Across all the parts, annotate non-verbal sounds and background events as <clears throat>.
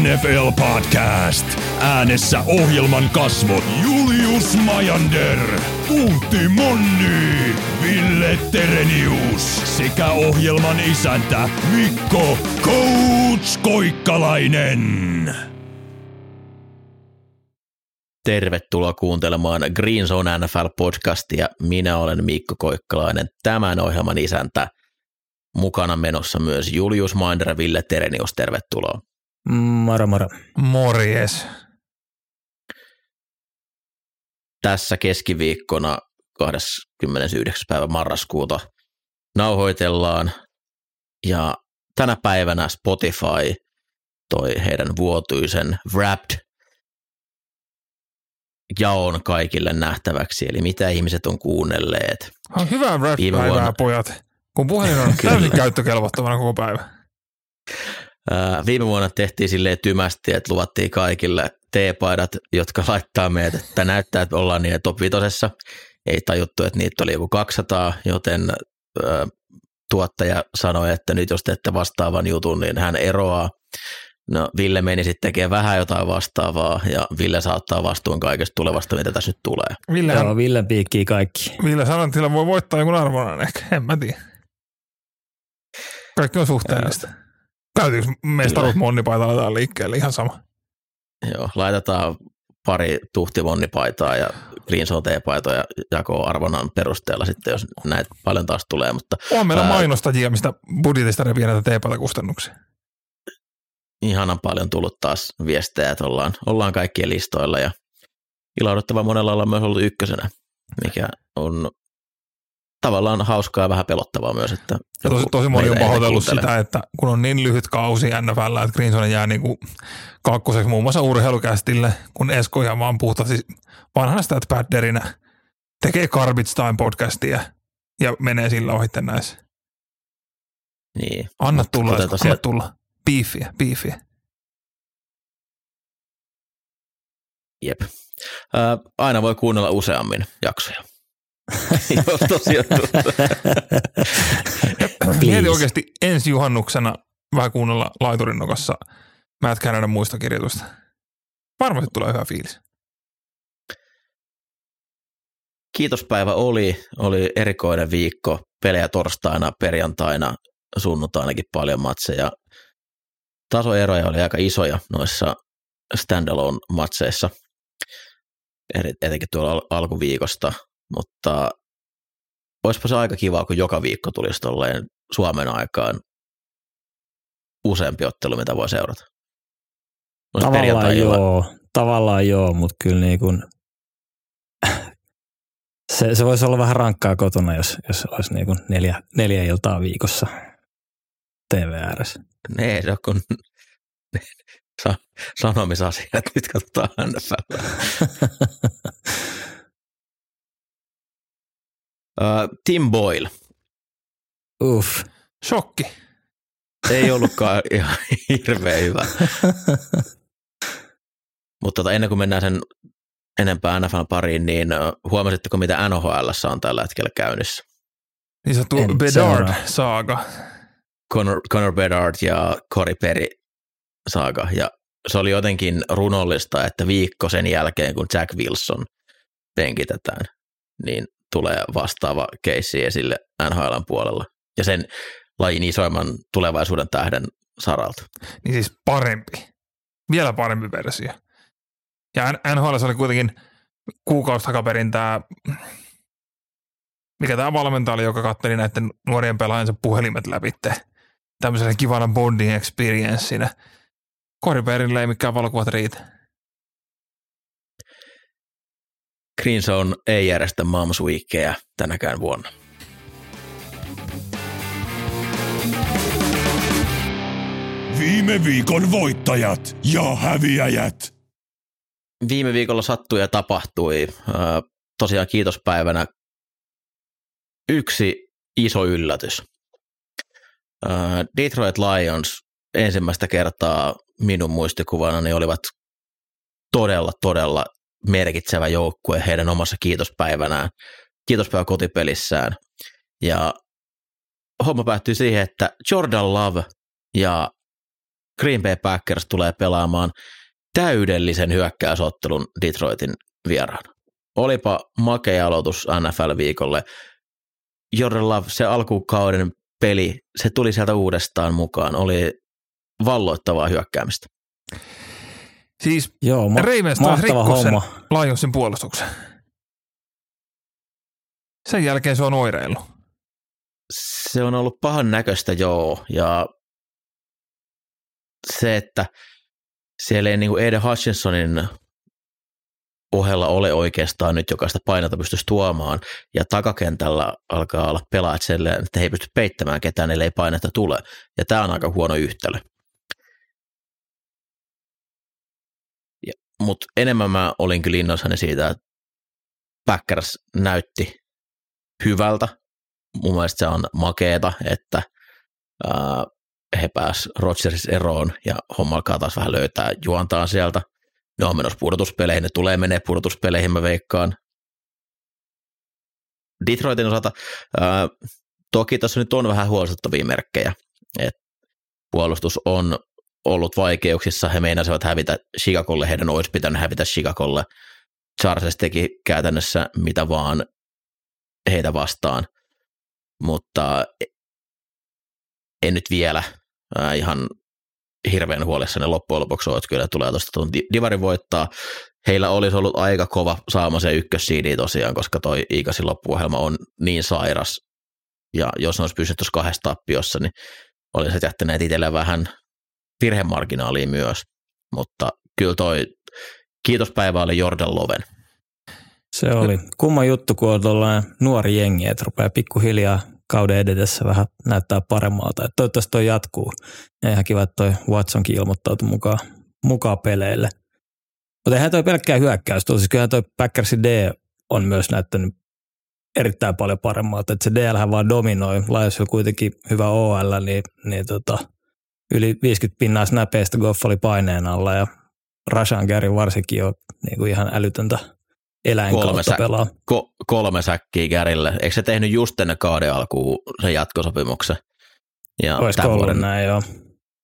NFL Podcast. Äänessä ohjelman kasvot Julius Majander, Puutti Monni, Ville Terenius sekä ohjelman isäntä Mikko Coach Koikkalainen. Tervetuloa kuuntelemaan Green Zone NFL-podcastia. Minä olen Mikko Koikkalainen, tämän ohjelman isäntä. Mukana menossa myös Julius Mander ja Ville Terenius. Tervetuloa. Moro moro. Morjes. Tässä keskiviikkona 29. päivä marraskuuta nauhoitellaan ja tänä päivänä Spotify toi heidän vuotuisen Wrapped jaon kaikille nähtäväksi, eli mitä ihmiset on kuunnelleet. On hyvää vuonna- pojat. Kun puhelin on <laughs> täysin käyttökelvottomana koko päivä. Ää, Viime vuonna tehtiin silleen tymästi, että luvattiin kaikille T-paidat, jotka laittaa meidät, että näyttää, että ollaan niiden top vitosessa. Ei tajuttu, että niitä oli joku 200, joten ää, tuottaja sanoi, että nyt jos teette vastaavan jutun, niin hän eroaa. No Ville meni sitten tekemään vähän jotain vastaavaa ja Ville saattaa vastuun kaikesta tulevasta, mitä tässä nyt tulee. Ville, Joo, Ville piikkii kaikki. Ville sanoi, että sillä voi voittaa jonkun arvonan ehkä. En mä tiedä. Kaikki on suhteellista. Käytiinkö mestaruus monnipaita laitetaan liikkeelle ihan sama. Joo, laitetaan pari tuhtivonnipaitaa ja Green Zone T-paitoja jakoon arvonnan perusteella sitten, jos näitä paljon taas tulee, mutta On meillä Ää- mainostajia, mistä budjetista repii näitä teepaita kustannuksia. ihanan paljon tullut taas viestejä, että ollaan, ollaan kaikkien listoilla ja ilahduttava monella ollaan myös ollut ykkösenä, mikä on tavallaan hauskaa ja vähän pelottavaa myös. Että tosi, tosi moni on pahoitellut sitä, että kun on niin lyhyt kausi NFL, että Greenson jää niin kuin kakkoseksi muun muassa urheilukästille, kun Esko ihan vaan puhtaasti vanhana stat padderinä tekee Garbage Time podcastia ja menee sillä ohitte näissä. Niin. Anna tulla, Esko, tosiaan- anna tulla. Beefiä, beefiä. Jep. Ää, aina voi kuunnella useammin jaksoja. <laughs> Jos tosiaan Mieti oikeasti ensi juhannuksena vähän kuunnella laiturin nokassa Matt Canadan muista kirjoitusta. Varmasti tulee hyvä fiilis. kiitospäivä oli, oli erikoinen viikko, pelejä torstaina, perjantaina, sunnuntainakin paljon matseja. Tasoeroja oli aika isoja noissa standalone-matseissa, eri- etenkin tuolla al- alkuviikosta, mutta olisipa se aika kiva, kun joka viikko tulisi tolleen Suomen aikaan useampi ottelu, mitä voi seurata. Olisi Tavallaan joo, tavallaan joo, mutta kyllä niin kuin, <laughs> se, se voisi olla vähän rankkaa kotona, jos, jos olisi niin kuin neljä, neljä iltaa viikossa TV ääressä. Ne, se on kun <laughs> sa- sanomisasiat, nyt katsotaan NFL. <laughs> Uh, Tim Boyle Uff. Shokki. ei ollutkaan <laughs> ihan hirveän hyvä, <laughs> mutta tota, ennen kuin mennään sen enempää NFL pariin, niin huomasitteko mitä NHL on tällä hetkellä käynnissä? Niin sanottu En Bedard seuraa. saaga. Connor, Connor Bedard ja Corey Perry saaga. Ja se oli jotenkin runollista, että viikko sen jälkeen, kun Jack Wilson penkitetään, niin tulee vastaava keissi esille NHLn puolella. Ja sen lajin isoimman tulevaisuuden tähden saralta. Niin siis parempi. Vielä parempi versio. Ja NHL oli kuitenkin kuukausi takaperin tämä, mikä tämä valmentaja oli, joka katteli näiden nuorien pelaajansa puhelimet läpi tämmöisenä kivana bonding experiencinä. Koriperille ei mikään valokuvat riitä. Green Zone ei järjestä Moms Weekia tänäkään vuonna. Viime viikon voittajat ja häviäjät. Viime viikolla sattui ja tapahtui. Tosiaan kiitospäivänä yksi iso yllätys. Detroit Lions ensimmäistä kertaa minun muistikuvana olivat todella, todella merkitsevä joukkue heidän omassa kiitospäivänään, kiitospäivä kotipelissään. Ja homma päättyi siihen, että Jordan Love ja Green Bay Packers tulee pelaamaan täydellisen hyökkäysottelun Detroitin vieraana. Olipa makea aloitus NFL-viikolle. Jordan Love, se alkukauden peli, se tuli sieltä uudestaan mukaan. Oli valloittavaa hyökkäämistä. Siis Joo, ma- Ravens taas mahtava rikkoi sen homma. Lionsin puolustuksen. Sen jälkeen se on oireillut. Se on ollut pahan näköistä, joo, ja se, että siellä ei niin kuin Aiden Hutchinsonin ohella ole oikeastaan nyt jokaista painota pystyisi tuomaan, ja takakentällä alkaa olla pelaajat että he ei pysty peittämään ketään, ellei painetta tule, ja tämä on aika huono yhtälö. Mutta enemmän mä olin kyllä innoissani siitä, että Packers näytti hyvältä. Mun mielestä se on makeeta, että ää, he pääs Rodgers eroon ja homma alkaa taas vähän löytää juontaan sieltä. Ne on menossa pudotuspeleihin, ne tulee menee pudotuspeleihin, mä veikkaan. Detroitin osalta, ää, toki tässä nyt on vähän huolestuttavia merkkejä, että puolustus on ollut vaikeuksissa, he meinasivat hävitä Chicagolle, heidän olisi pitänyt hävitä Chicagolle. Chargers teki käytännössä mitä vaan heitä vastaan, mutta en nyt vielä ää, ihan hirveän huolissani loppujen lopuksi ole, että kyllä tulee tuosta tuon di- Divari voittaa. Heillä olisi ollut aika kova saama se ykkössiidi tosiaan, koska toi Iikasin loppuohjelma on niin sairas, ja jos ne olisi tuossa kahdessa tappiossa, niin olisivat jättäneet itselleen vähän virhemarginaalia myös, mutta kyllä toi kiitospäivä oli Jordan Loven. Se oli kumma juttu, kun on tuollainen nuori jengi, että rupeaa pikkuhiljaa kauden edetessä vähän näyttää paremmalta. Että toivottavasti toi jatkuu. Ja ihan kiva, että toi Watsonkin ilmoittautui mukaan, mukaan peleille. Mutta eihän toi pelkkää hyökkäys. Siis kyllähän toi Packersin D on myös näyttänyt erittäin paljon paremmalta. Että se DL vaan dominoi. Lionsilla kuitenkin hyvä OL, niin, niin tota, yli 50 pinnaa snäpeistä Goff oli paineen alla ja Rashan Gary varsinkin on niin kuin ihan älytöntä eläin Kolme kautta sä- pelaa. Ko- kolme säkkiä Gärille. Eikö se tehnyt just ennen kauden alkuun sen jatkosopimuksen? Ja Olisiko tämän vuoden, näin, joo.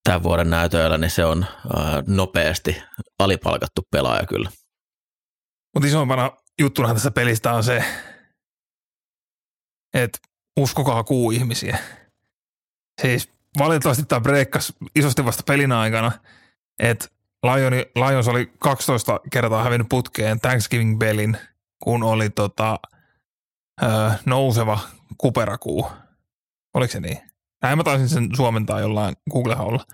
tämän vuoden näytöillä niin se on äh, nopeasti alipalkattu pelaaja kyllä. Mutta isoimpana juttunahan tässä pelistä on se, että uskokaa kuu ihmisiä. Siis valitettavasti tämä breikkas isosti vasta pelin aikana, että Lioni, Lions oli 12 kertaa hävinnyt putkeen Thanksgiving-pelin, kun oli tota, ö, nouseva kuperakuu. Oliko se niin? Näin mä taisin sen suomentaa jollain Google-haulla.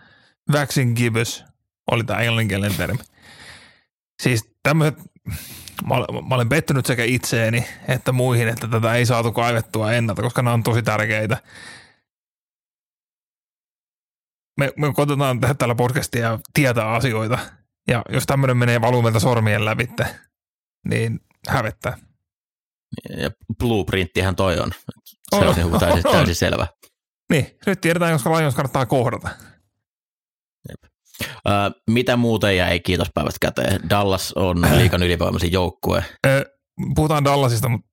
Vaccine gibbous oli tämä englanninkielinen termi. Siis tämmöiset, mä, mä olen pettynyt sekä itseeni että muihin, että tätä ei saatu kaivettua ennalta, koska nämä on tosi tärkeitä. Me, me koitetaan tehdä tällä podcastia ja tietää asioita. Ja jos tämmöinen menee valumelta sormien lävitte, niin hävettää. Ja blueprinttihän toi on. Se On, on, on täysin, on. täysin selvä. Niin, nyt tiedetään, koska Lions kannattaa kohdata. Äh, mitä muuta jäi kiitospäivästä käteen? Dallas on liikan ylivoimaisin joukkue. Ö, puhutaan Dallasista, mutta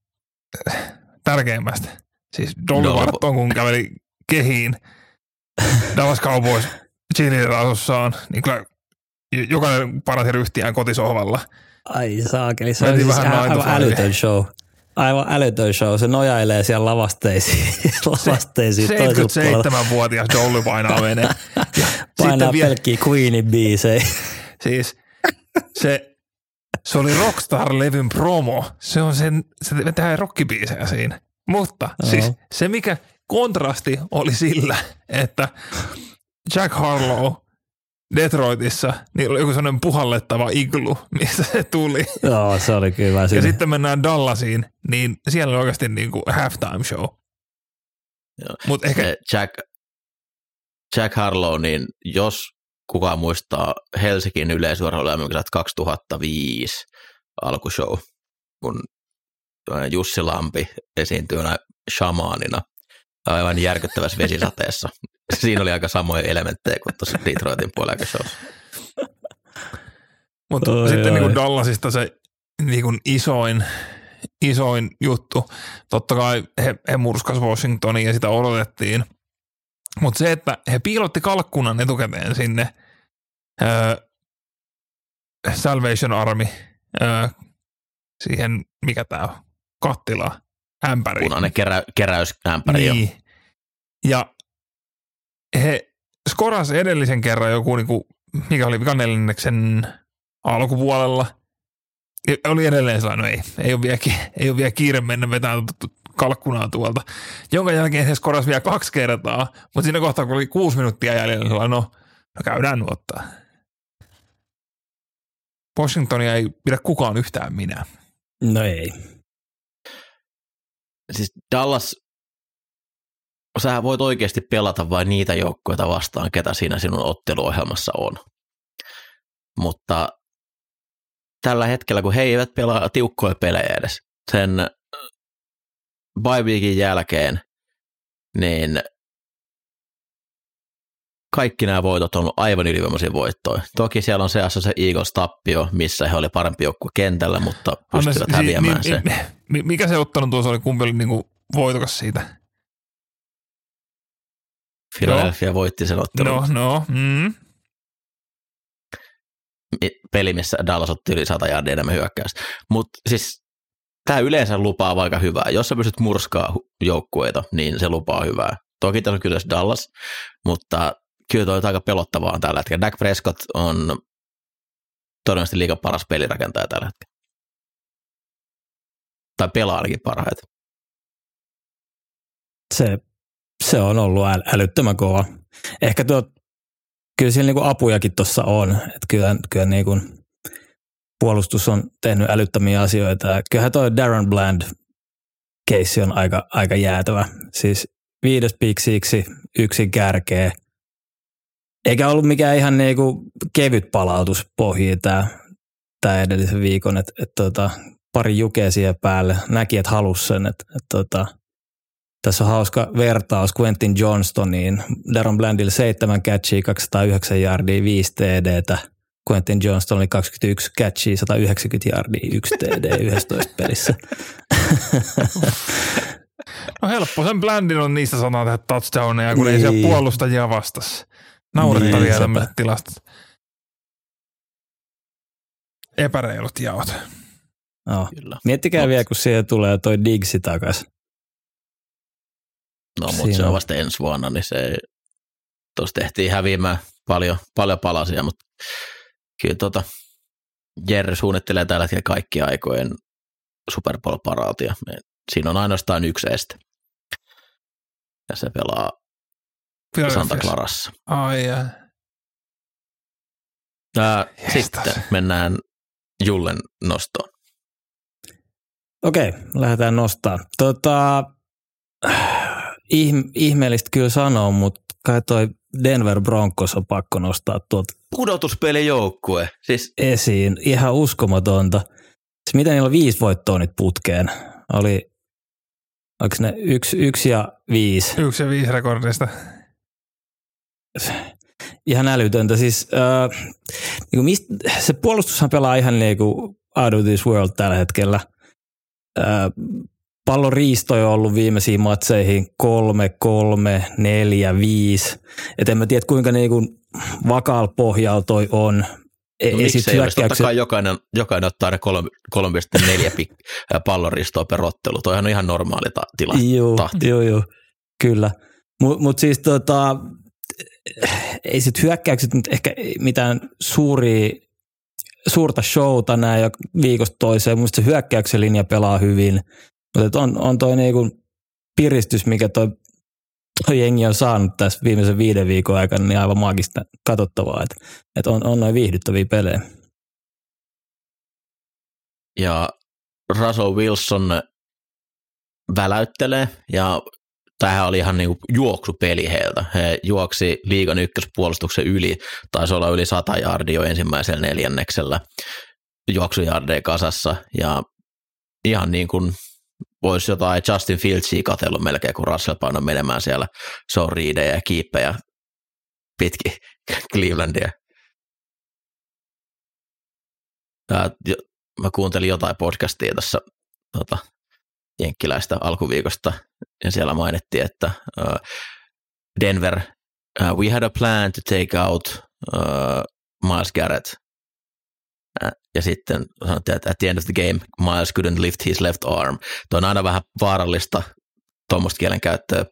äh, tärkeimmästä. Siis Dolly Dolly- Varton, kun käveli kehiin Dallas Cowboys cheerleader-asussaan, niin kyllä jokainen parasi ryhtiään kotisohvalla. Ai saakeli, se on siis vähän aivan älytön show. Aivan älytön show. Se nojailee siellä lavasteisiin, lavasteisiin toisella puolella. 77-vuotias Dolly painaa vene. Ja Painaa sitten vielä, pelkkiä Queenin biisejä. siis se, se oli Rockstar-levyn promo. Se on sen, se vetää rockibiisejä siinä. Mutta Joo. siis se, mikä kontrasti oli sillä, että Jack Harlow Detroitissa, niin oli joku sellainen puhallettava iglu, mistä se tuli. Joo, se oli kyllä Ja siinä. sitten mennään Dallasiin, niin siellä oli oikeasti niin kuin halftime show. Mutta ehkä, Jack, Jack Harlow, niin jos kukaan muistaa Helsingin yleisurheilulämmökisät 2005 alkushow, kun Jussi Lampi esiintyi shamaanina aivan järkyttävässä vesisateessa. <laughs> Siinä oli aika samoja elementtejä kuin tuossa Detroitin puolella showssa. mutta Oi, sitten oi. niin kuin Dallasista se niin kuin isoin, isoin juttu. Totta kai he, he murskas Washingtonin ja sitä odotettiin. Mutta se, että he piilotti kalkkunan etukäteen sinne öö, Salvation Army öö, siihen, mikä tämä on, kattila, ämpäri. Punainen kerä, keräysämpäri jo. Niin. Ja he skoras edellisen kerran joku, niinku, mikä oli vika neljänneksen alkupuolella. Ja Oli edelleen sellainen, no ei, ei ole vielä, ei ole vielä kiire mennä vetämään kalkkunaa tuolta. Jonka jälkeen he skoras vielä kaksi kertaa, mutta siinä kohtaa, kun oli kuusi minuuttia jäljellä, niin sellainen, no, no käydään nuottaa. Washingtonia ei pidä kukaan yhtään minä. No ei. Siis Dallas, sä voit oikeasti pelata vain niitä joukkoja vastaan, ketä siinä sinun otteluohjelmassa on. Mutta tällä hetkellä, kun he eivät pelaa tiukkoja pelejä edes, sen bye jälkeen, niin kaikki nämä voitot on ollut aivan ylivoimaisia voittoja. Toki siellä on seassa se Eagles tappio, missä he oli parempi joukkue kentällä, mutta pystyvät Anna- häviämään si- se. mi- mi- mikä se ottelu tuossa oli, kumpi oli niinku voitokas siitä? Philadelphia voitti sen ottelun. No, no, mm. peli, missä Dallas otti yli 100 jardia enemmän hyökkäystä. Mutta siis tämä yleensä lupaa aika hyvää. Jos sä pystyt murskaa joukkueita, niin se lupaa hyvää. Toki tässä on kyllä Dallas, mutta kyllä toi aika pelottavaa on tällä hetkellä. Dak Prescott on todennäköisesti liikan paras pelirakentaja tällä hetkellä. Tai pelaa ainakin parhaiten. Se, se on ollut äl, älyttömän kova. Ehkä tuo, kyllä siellä niinku apujakin tuossa on. Että kyllä, kyllä niinku puolustus on tehnyt älyttömiä asioita. Kyllähän toi Darren Bland keissi on aika, aika jäätävä. Siis viides piksiksi yksin kärkeä. Eikä ollut mikään ihan niinku kevyt palautus pohjiin tämä tää edellisen viikon, että et tota, pari jukea siihen päälle. Näki, että halusi sen, että et tota, tässä on hauska vertaus Quentin Johnstoniin. Darren Blandille 7 catchia, 209 yardia, 5 TDtä. Quentin Johnston oli 21 catchia, 190 yardia, 1 TD 11 pelissä. no helppo, sen bländin on niistä sanaa tehdä touchdowneja, kun niin. ei Niin. siellä puolustajia vastas. Naurettavia Niin, tämmöiset tilastot. Epäreilut jaot. No. Kyllä. Miettikää Mut- vielä, kun siihen tulee toi Digsi takas. No, mutta Siinä se on on. vasta ensi vuonna, niin se tuossa tehtiin häviämään paljon, paljon palasia, mutta kyllä tota, Jerry suunnittelee tällä hetkellä kaikki aikojen Super Bowl-paraatia. Siinä on ainoastaan yksi este. Ja se pelaa Santa. Clarassa. Ai jaa. Ää, Jestas. sitten mennään Jullen nostoon. Okei, lähdetään nostaa. Tota, ihm- ihmeellistä kyllä sanoa, mutta kai toi Denver Broncos on pakko nostaa tuolta Pudotuspelijoukkue. Siis esiin. Ihan uskomatonta. Siis miten niillä on viisi voittoa nyt putkeen? Oli, oliko ne yksi, yksi ja viisi? Yksi ja viisi rekordista. Ihan älytöntä. Siis äh, niin mist, se puolustushan pelaa ihan niin kuin out of this world tällä hetkellä. Äh, pallon riistoja on ollut viimeisiin matseihin kolme, kolme, neljä, viisi. Et en mä tiedä kuinka niin kuin vakaalla pohjalla toi on. E- no, miksi ei olisi? Totta hyökkäykset- kai jokainen, jokainen ottaa ne kolme- 3,4 pik- ää, pallonristoa per ottelu. Toihan on ihan normaali ta- tila. Joo, joo, joo, kyllä. Mutta mut siis tota, ei sit hyökkäykset nyt ehkä mitään suuria, suurta showta näin jo viikosta toiseen. Mun se hyökkäyksen linja pelaa hyvin. Mutta on, on toi niinku piristys, mikä toi, toi jengi on saanut tässä viimeisen viiden viikon aikana, niin aivan maagista katsottavaa. Että et on, on noin viihdyttäviä pelejä. Ja Russell Wilson väläyttelee ja tämähän oli ihan niinku juoksupeli heiltä. He juoksi liigan ykköspuolustuksen yli, taisi olla yli 100 jardia jo ensimmäisellä neljänneksellä juoksujardeja kasassa ja ihan niin kuin voisi jotain Justin Fieldsia katsellut melkein, kun Russell painoi menemään siellä show readejä ja kiippejä pitki <laughs> Clevelandia. Mä kuuntelin jotain podcastia tässä tota, jenkkiläistä alkuviikosta, ja siellä mainittiin, että uh, Denver, uh, we had a plan to take out uh, Miles Garrett. Äh, Ja sitten sanottiin, että at the end of the game, Miles couldn't lift his left arm. Tuo on aina vähän vaarallista tuommoista kielen käyttöä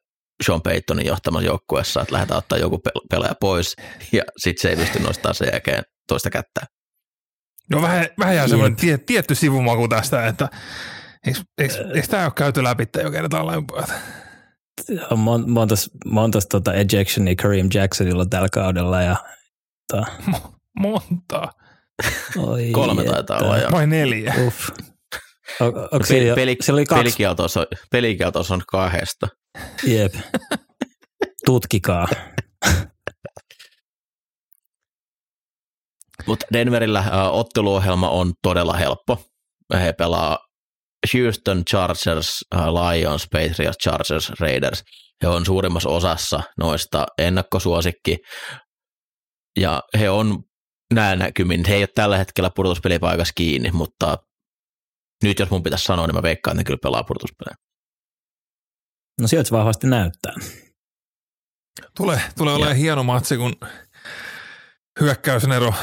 Sean Paytonin johtamassa joukkueessa, että lähdetään ottaa joku pel- pelaaja pois ja sitten se ei pysty nostamaan sen jälkeen toista kättä. No vähän, vähän jää semmoinen tie, tietty sivumaku tästä, että eikö, eikö, eikö tämä ole käyty läpi jo kertaalleen pojat? Mon, montas, montas tota ejectionia Kareem Jacksonilla tällä kaudella ja ta, Mo- montaa. oi Kolme että. taitaa olla jo. Vai neljä? Uff. O, Peli, siellä, peli, siellä oli kaksi? pelikieltos, on, pelikieltos on kahdesta. Jep. Tutkikaa. Mutta Denverillä ä, otteluohjelma on todella helppo. He pelaa Houston, Chargers, ä, Lions, Patriots, Chargers, Raiders. He on suurimmassa osassa noista ennakkosuosikki. Ja he on näin näkymin. He ei ole tällä hetkellä pudotuspelipaikassa kiinni, mutta nyt jos mun pitäisi sanoa, niin mä veikkaan, että ne kyllä pelaa pudotuspelejä. No sieltä se vahvasti näyttää. Tulee, tulee olemaan hieno matsi, kun hyökkäysnero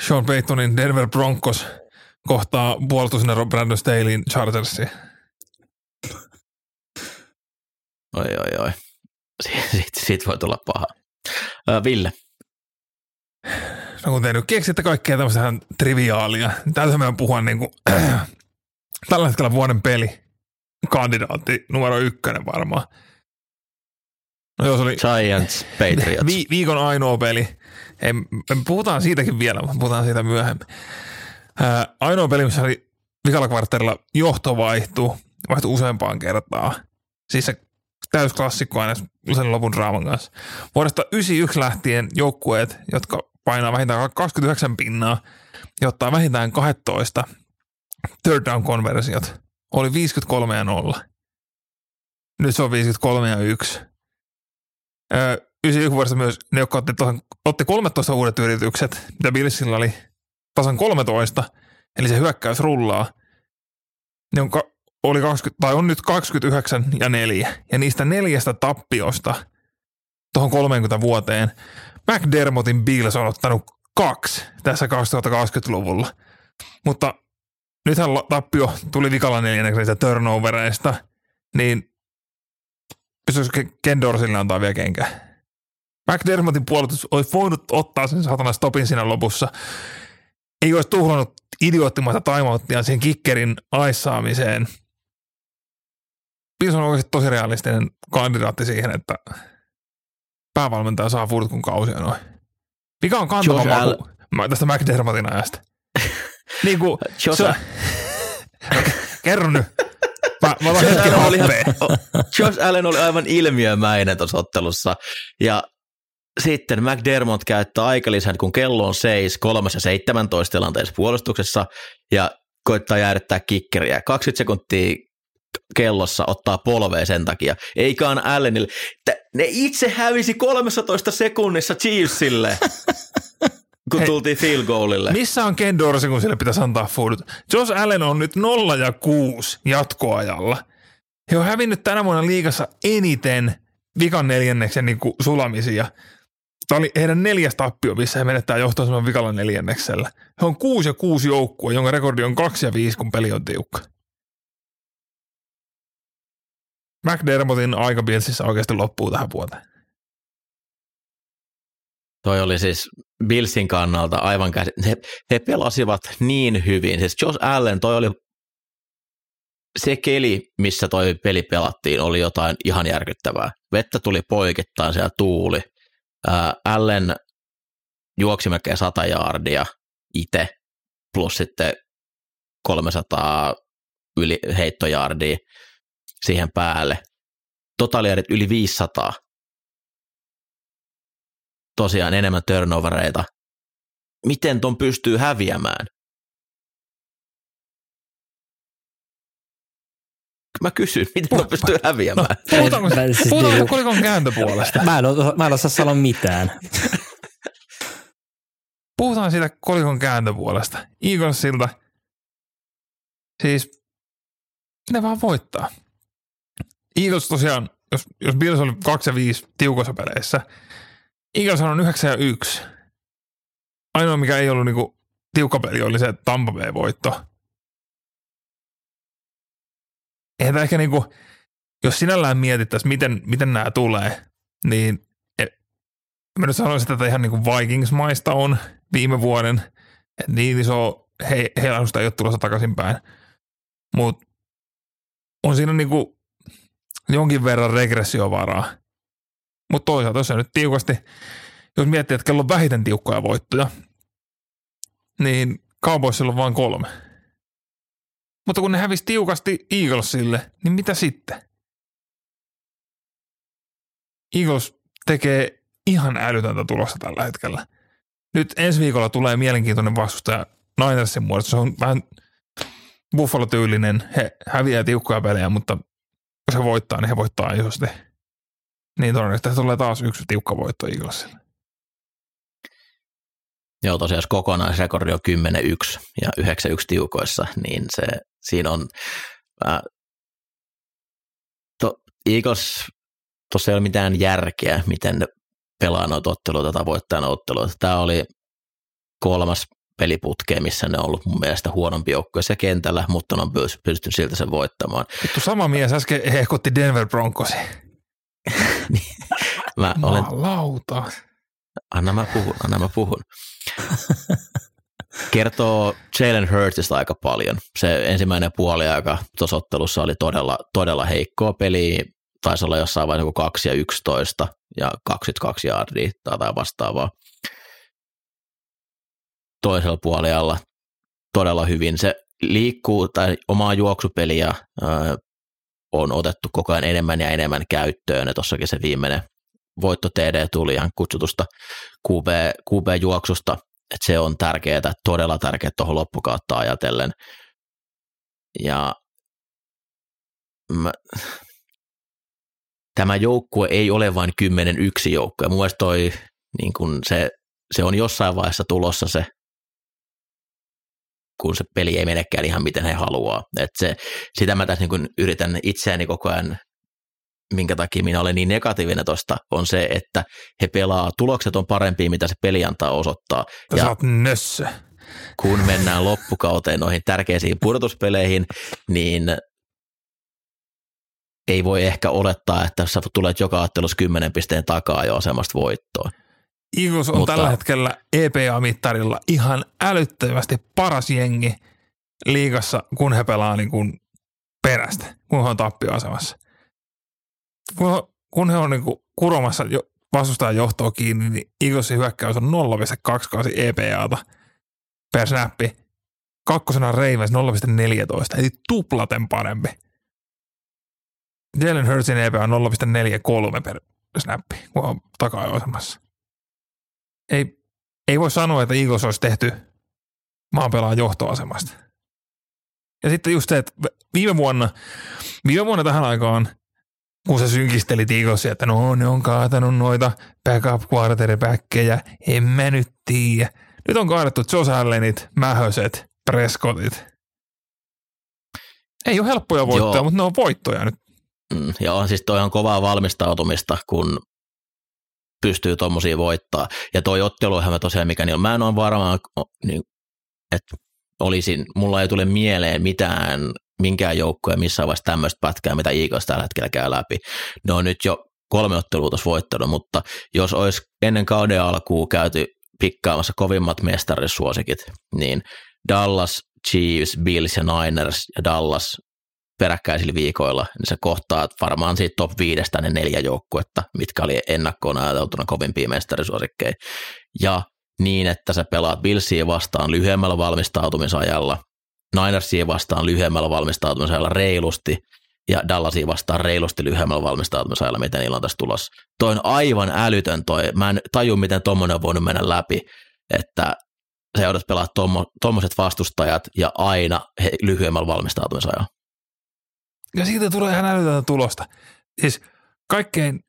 Sean Paytonin Denver Broncos kohtaa puolustusnero Brandon Stalin Chargersiin. Oi, oi, oi. Siitä, siitä voi tulla paha. Ä, Ville, No kun te nyt keksitte kaikkea tämmöistä ihan triviaalia, niin täytyy meidän puhua niin kuin, <clears throat> tällä hetkellä vuoden peli kandidaatti numero ykkönen varmaan. No jos oli Giants, Patriots. vi- viikon ainoa peli. Ei, me puhutaan siitäkin vielä, mutta puhutaan siitä myöhemmin. Ää, ainoa peli, missä oli vikalla kvartterilla johto vaihtuu, vaihtui useampaan kertaan. Siis se täysklassikko aina sen lopun draaman kanssa. Vuodesta 91 lähtien joukkueet, jotka painaa vähintään 29 pinnaa ja ottaa vähintään 12 third down konversiot, oli 53 ja 0. Nyt se on 53 ja 1. Öö, 91 vuodesta myös ne, jotka otti, otti 13 uudet yritykset, mitä Billsillä oli tasan 13, eli se hyökkäys rullaa. Ne on, ka- oli 20, tai on nyt 29 ja 4, ja niistä neljästä tappiosta tuohon 30 vuoteen McDermottin Bills on ottanut kaksi tässä 2020-luvulla. Mutta nythän tappio tuli vikalla neljänneksi turnovereista, niin pystyisikö Ke- Ken Dorsille antaa vielä kenkää? McDermottin puolustus olisi voinut ottaa sen satana stopin siinä lopussa. Ei olisi tuhlannut idioottimaista timeouttia siihen kickerin aissaamiseen. Bills on oikeasti tosi realistinen kandidaatti siihen, että päävalmentaja saa furtkun kausia noin. Mikä on kantava maku Mä- tästä McDermottin ajasta? <laughs> niin kuin, se, <laughs> kerro nyt. Mä, mä Josh Allen oli. Josh Allen oli aivan ilmiömäinen tuossa ottelussa. Ja sitten McDermott käyttää aikalisän, kun kello on 6, 3 ja 17 tilanteessa puolustuksessa ja koittaa jäädyttää kikkeriä. 20 sekuntia kellossa ottaa polvea sen takia. Eikaan Allenille. Ne itse hävisi 13 sekunnissa Chiefsille, <laughs> kun Hei. tultiin field goalille. Missä on Ken Dorsey, kun sille pitäisi antaa foodut? Josh Allen on nyt 0 ja 6 jatkoajalla. He on hävinnyt tänä vuonna liigassa eniten vikan neljänneksen niin kuin sulamisia. Tämä oli heidän neljäs tappio, missä he menettää johtoaseman vikalla neljänneksellä. He on 6 ja 6 joukkue, jonka rekordi on 2 ja 5, kun peli on tiukka. McDermottin aika Billsissä oikeasti loppuu tähän vuoteen. Toi oli siis Billsin kannalta aivan käsi. He, he pelasivat niin hyvin. Siis Josh Allen, toi oli se keli, missä toi peli pelattiin, oli jotain ihan järkyttävää. Vettä tuli poikittain, siellä tuuli. Ää, Allen juoksi melkein 100 jaardia itse, plus sitten 300 yli heittojaardia siihen päälle. Totaaliarit yli 500 tosiaan enemmän turnovereita. Miten ton pystyy häviämään? Mä kysyn, miten ton pystyy häviämään? Puhutaanko, Mä- siis puhutaanko niinku- kolikon kääntöpuolesta? Mä en, o- mä en osaa sanoa mitään. <laughs> Puhutaan siitä kolikon kääntöpuolesta. Eaglesilta. Siis ne vaan voittaa. Eagles tosiaan, jos, jos Bills oli 2 ja 5 tiukossa peleissä, Eagles on 9 ja 1. ainoa mikä ei ollut niinku tiukka peli oli se Tampa Bay-voitto. Eihän ehkä niinku, jos sinällään mietittäisiin, miten, miten nämä tulee, niin e, mä nyt sanoisin, että ihan niinku Vikings-maista on viime vuoden, että niin iso he, ei ole tulossa takaisinpäin. Mutta on siinä niinku jonkin verran regressiovaraa. Mutta toisaalta, jos nyt tiukasti, jos miettii, että kello on vähiten tiukkoja voittoja, niin Cowboysilla on vain kolme. Mutta kun ne hävisi tiukasti Eaglesille, niin mitä sitten? Eagles tekee ihan älytöntä tulosta tällä hetkellä. Nyt ensi viikolla tulee mielenkiintoinen vastustaja Ninersin muodossa. Se on vähän Buffalo-tyylinen. He häviää tiukkoja pelejä, mutta jos he voittaa, niin he voittaa isosti. Niin todennäköisesti tulee taas yksi tiukka voitto Eaglesille. Joo, tosiaan jos kokonaisrekordi on 10-1 ja 9-1 tiukoissa, niin se, siinä on äh, to, Eagles, tuossa ei ole mitään järkeä, miten ne pelaa noita otteluita tai voittaa otteluita. Tämä oli kolmas peliputkeen, missä ne on ollut mun mielestä huonompi joukkueessa kentällä, mutta ne on pystynyt siltä sen voittamaan. Vittu sama mies äsken hehkutti Denver Broncosi. <laughs> Mä olen, Lauta. anna mä puhun, anna mä puhun. <laughs> Kertoo Jalen Hurtsista aika paljon. Se ensimmäinen puoli aika tuossa ottelussa oli todella, todella heikkoa peliä. Taisi olla jossain vaiheessa 2 ja 11 ja 22 yardia tai vastaavaa toisella puolella todella hyvin. Se liikkuu tai omaa juoksupeliä on otettu koko ajan enemmän ja enemmän käyttöön. Ja tuossakin se viimeinen voitto TD tuli ihan kutsutusta QB, QB-juoksusta, että se on tärkeää, todella tärkeää tuohon loppukautta ajatellen. Ja mä, tämä joukkue ei ole vain 10-1 joukkue. Mun mielestä toi, niin kun se, se on jossain vaiheessa tulossa se kun se peli ei menekään ihan miten he haluaa. Et se, sitä mä tässä niin yritän itseäni koko ajan, minkä takia minä olen niin negatiivinen tuosta, on se, että he pelaa, tulokset on parempia, mitä se peli antaa osoittaa. Ja sä oot nössö. Kun mennään loppukauteen noihin tärkeisiin pudotuspeleihin, niin ei voi ehkä olettaa, että sä tulet joka ottelussa kymmenen pisteen takaa jo asemasta voittoon. Eagles on Mutta, tällä hetkellä EPA-mittarilla ihan älyttömästi paras jengi liigassa, kun he pelaa niin kuin perästä, kun he on tappioasemassa. Kun, he on niin kuin kuromassa jo, vastustajan johtoa kiinni, niin Eaglesin hyökkäys on 0,28 EPAta per snappi. Kakkosena Ravens 0,14, eli tuplaten parempi. Jalen Hurtsin EPA on 0,43 per snappi, kun on takaa-asemassa ei, ei voi sanoa, että Eagles olisi tehty maanpelaan johtoasemasta. Ja sitten just se, että viime vuonna, viime vuonna tähän aikaan, kun sä synkistelit Eaglesia, että no ne on kaatanut noita backup quarterbackkejä, en mä nyt tiedä. Nyt on kaadettu Josh Allenit, Mähöset, Prescottit. Ei ole helppoja voittoja, mutta ne on voittoja nyt. Mm, ja on siis toi on kovaa valmistautumista, kun pystyy tuommoisia voittaa. Ja toi otteluhan tosiaan, mikä niin on, mä en ole varmaan, niin, että olisin, mulla ei tule mieleen mitään minkään joukkoja missään vaiheessa tämmöistä pätkää, mitä Eagles tällä hetkellä käy läpi. Ne on nyt jo kolme ottelua tuossa voittanut, mutta jos olisi ennen kauden alkuun käyty pikkaamassa kovimmat mestarisuosikit, niin Dallas, Chiefs, Bills ja Niners ja Dallas peräkkäisillä viikoilla, niin se kohtaa varmaan siitä top viidestä ne neljä joukkuetta, mitkä oli ennakkoon ajateltuna kovimpia mestarisuosikkeja. Ja niin, että sä pelaat Billsiin vastaan lyhyemmällä valmistautumisajalla, Ninersiin vastaan lyhyemmällä valmistautumisajalla reilusti, ja Dallasiin vastaan reilusti lyhyemmällä valmistautumisajalla, miten niillä on tässä tulossa. Toi on aivan älytön toi. Mä en taju, miten tuommoinen on voinut mennä läpi, että se joudut pelaa tuommoiset vastustajat ja aina he, lyhyemmällä valmistautumisajalla. Ja siitä tulee ihan älytöntä tulosta. Siis kaikkein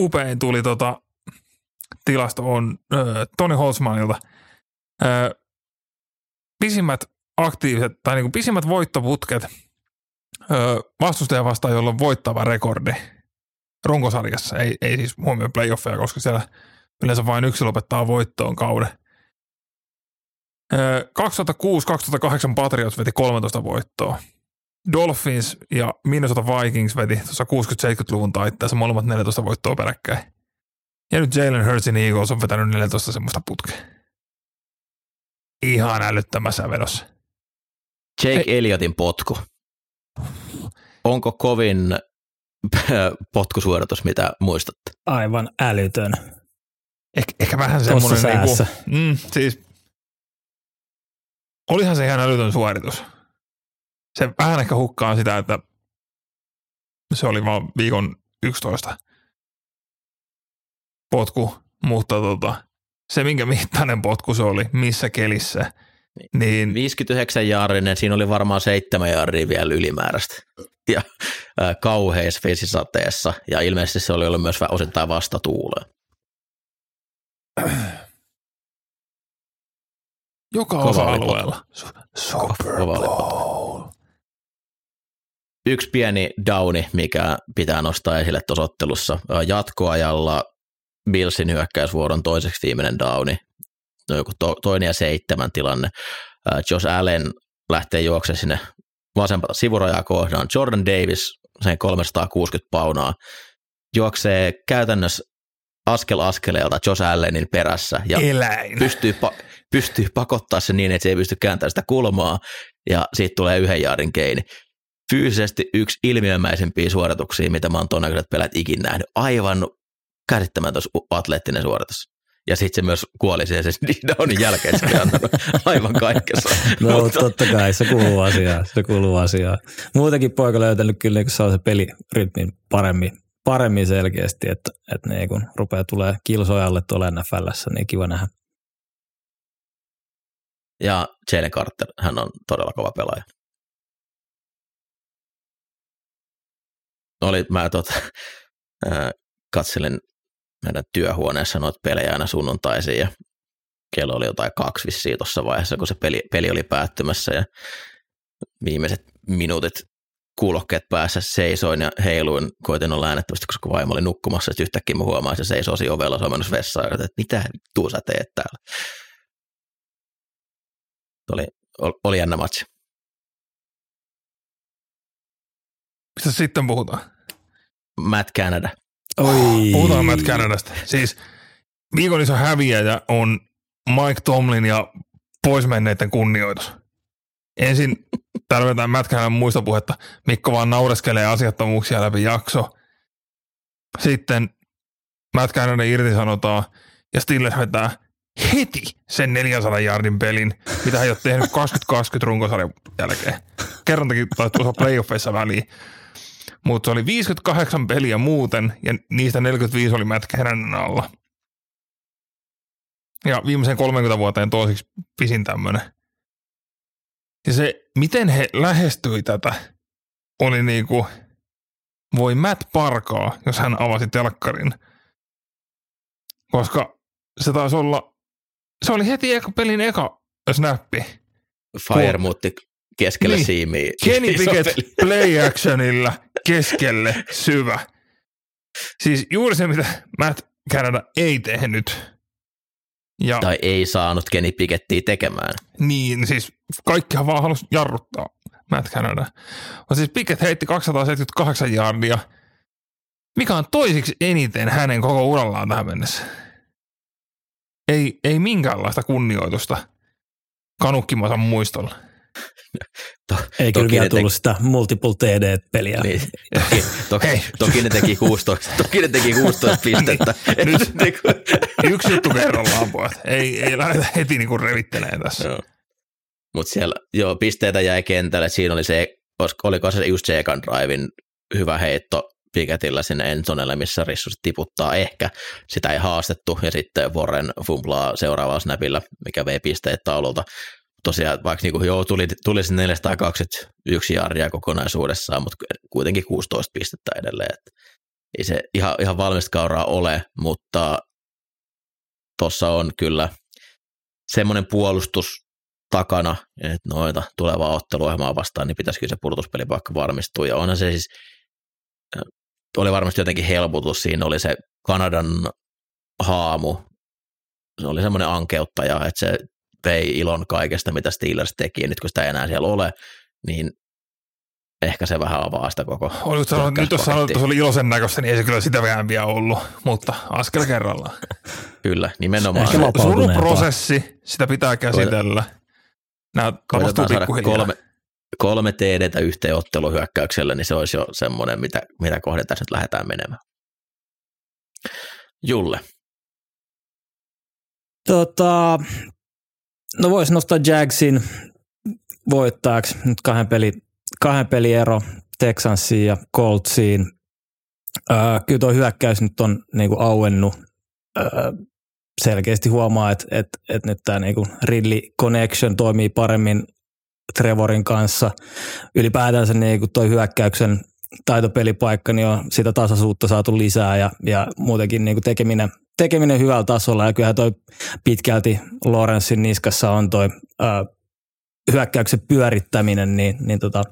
upein tuli tota, tilasto on äh, Toni Holzmanilta. Äh, pisimmät aktiiviset tai niinku pisimmät voittoputket vastustaja vastaan, jolla on voittava rekordi runkosarjassa. Ei, ei siis huomioon playoffeja, koska siellä yleensä vain yksi lopettaa voittoon kauden. Ö, 2006-2008 Patriots veti 13 voittoa. Dolphins ja Minnesota Vikings veti tuossa 60-70-luvun taitteessa molemmat 14 voittoa peräkkäin. Ja nyt Jalen Hurtsin Eagles on vetänyt 14 semmoista putkea. Ihan älyttömässä vedossa. Jake Elliotin potku. Onko kovin potkusuoritus, mitä muistatte? Aivan älytön. Eh, ehkä vähän semmoinen niinku, mm, siis olihan se ihan älytön suoritus. Se vähän ehkä hukkaa sitä, että se oli vaan viikon 11 potku, mutta tota, se minkä mittainen potku se oli, missä kelissä, niin 59 jaarinen, siinä oli varmaan seitsemän jaaria vielä ylimääräistä. Ja äh, kauheissa vesisateessa, ja ilmeisesti se oli ollut myös osittain vastatuuleen. <clears throat> joka Kova osa-alueella. Super Bowl. Yksi pieni downi, mikä pitää nostaa esille tuossa ottelussa. Jatkoajalla Billsin hyökkäysvuoron toiseksi viimeinen downi. No joku to, toinen ja seitsemän tilanne. Josh Allen lähtee juoksemaan sinne vasempata sivurajaa kohdaan. Jordan Davis, sen 360 paunaa, juoksee käytännössä askel askeleelta Josh Allenin perässä ja Eläin. pystyy, pa- pystyy pakottaa se niin, että se ei pysty kääntämään sitä kulmaa ja siitä tulee yhden jaarin keini. Fyysisesti yksi ilmiömäisempiä suorituksia, mitä mä oon todennäköisesti pelät ikinä nähnyt. Aivan käsittämätön atleettinen suoritus. Ja sitten se myös kuoli siihen sen downin jälkeen, se antanut aivan kaikessa. No Mutta- totta kai, se kuuluu asiaan. Se kuuluu asiaan. Muutenkin poika löytänyt kyllä niin se pelirytmin paremmin, paremmin selkeästi, että, että niin kun rupeaa tulee kilsojalle tuolla NFLssä, niin kiva nähdä. Ja Jalen Carter, hän on todella kova pelaaja. Oli, mä tota, ää, katselin meidän työhuoneessa noita pelejä aina sunnuntaisin ja kello oli jotain kaksi vissiin tuossa vaiheessa, kun se peli, peli oli päättymässä ja viimeiset minuutit kuulokkeet päässä seisoin ja heiluin, koitin olla äänettävästi, koska vaimo oli nukkumassa, että yhtäkkiä mä huomaan, että se seisoo siinä ovella, se on vessaan, että mitä vittua sä teet täällä. Oli, ol- oli jännä matsi. Mistä sitten puhutaan? Matt Canada. Oi. Puhutaan Matt Canadasta. Siis viikon iso häviäjä on Mike Tomlin ja poismenneiden kunnioitus. Ensin vetää Matt Canadan muistopuhetta. Mikko vaan naureskelee asiattomuuksia läpi jakso. Sitten Matt Canada irtisanotaan ja Stiller vetää heti sen 400 jardin pelin, mitä hän ei ole tehnyt 2020 runkosarjan jälkeen. Kerran teki tuossa playoffeissa väliin. Mutta se oli 58 peliä muuten, ja niistä 45 oli Canadan alla. Ja viimeisen 30 vuoteen toiseksi pisin tämmöinen. Ja se, miten he lähestyi tätä, oli niinku, voi Matt parkaa, jos hän avasi telkkarin. Koska se taisi olla, se oli heti eka pelin eka snappi. Fire muutti keskelle Niin. siimiä. <laughs> Kenny Pickett play actionilla keskelle syvä. Siis juuri se, mitä Matt Canada ei tehnyt. Ja Tai ei saanut Kenny Pickettiä tekemään. niin, siis kaikkihan vaan halusi jarruttaa Matt Canada. Mutta siis Pickett heitti 278 jardia, mikä on toisiksi eniten hänen koko urallaan tähän mennessä. Ei, ei minkäänlaista kunnioitusta kanukkimansa muistolla. Ei kyllä Toki vielä tullut sitä multiple TD-peliä. Niin, toki, toki, Hei. toki, ne teki 16, toki ne teki 16 pistettä. Nyt- <laughs> Et niinku- Yksi juttu kerrallaan, pojat. Ei, ei lähdetä heti niinku revittelemään tässä. Joo. Mutta siellä joo, pisteitä jäi kentälle. Siinä oli se, oliko se just se ekan drivein hyvä heitto Pikettillä sinne Enzonelle, missä Rissus tiputtaa ehkä. Sitä ei haastettu ja sitten Warren fumblaa seuraavalla snapilla, mikä vei pisteet taululta. Tosiaan vaikka niinku, joo, tuli, tuli se 421 jardia kokonaisuudessaan, mutta kuitenkin 16 pistettä edelleen. Et ei se ihan, ihan valmista kauraa ole, mutta tuossa on kyllä semmoinen puolustus takana, että noita tulevaa otteluohjelmaa vastaan, niin pitäisi kyllä se pudotuspeli vaikka varmistua. Ja onhan se siis, oli varmasti jotenkin helpotus, siinä oli se Kanadan haamu, se oli semmoinen ankeuttaja, että se vei ilon kaikesta, mitä Steelers teki, ja nyt kun sitä ei enää siellä ole, niin ehkä se vähän avaa sitä koko Oliko sanonut, nyt jos sanoit, että se oli iloisen näköistä, niin ei se kyllä sitä vähän vielä ollut, mutta askel kerrallaan. <laughs> Kyllä, nimenomaan. Ehkä. Suruprosessi, sitä pitää käsitellä. Nämä tapahtuu Koitetaan saada pikkuhiljaa. kolme, kolme TDtä yhteen otteluhyökkäyksellä, niin se olisi jo semmoinen, mitä, mitä kohden tässä nyt lähdetään menemään. Julle, Tota, no voisi nostaa Jagsin voittajaksi nyt kahden, peli, kahden pelin ero Texansiin ja Coltsiin. Öö, kyllä tuo hyökkäys nyt on niinku auennut. Öö, selkeästi huomaa, että et, et nyt tämä niinku Ridley Connection toimii paremmin Trevorin kanssa. Ylipäätänsä niinku tuo hyökkäyksen taitopelipaikka, niin on sitä tasaisuutta saatu lisää ja, ja muutenkin niinku tekeminen, tekeminen hyvällä tasolla. Ja kyllähän toi pitkälti Lorenzin niskassa on toi ö, hyökkäyksen pyörittäminen, niin, niin tota,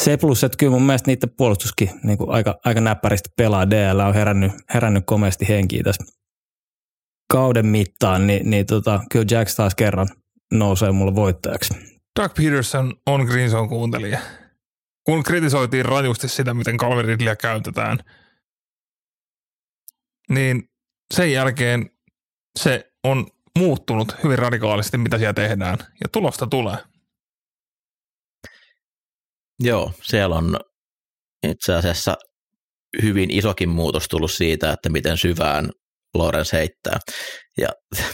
se plus, että kyllä mun mielestä niiden puolustuskin niin kuin aika, aika näppäristi pelaa. DL on herännyt, herännyt komeasti henkiä tässä kauden mittaan, niin, niin tota, kyllä Jacks taas kerran nousee mulle voittajaksi. Doug Peterson on Green Zone kuuntelija. Kun kritisoitiin rajusti sitä, miten Calvin Ridleyä käytetään, niin sen jälkeen se on muuttunut hyvin radikaalisti, mitä siellä tehdään, ja tulosta tulee. joo, siellä on itse asiassa hyvin isokin muutos tullut siitä, että miten syvään Lorenz heittää. Ja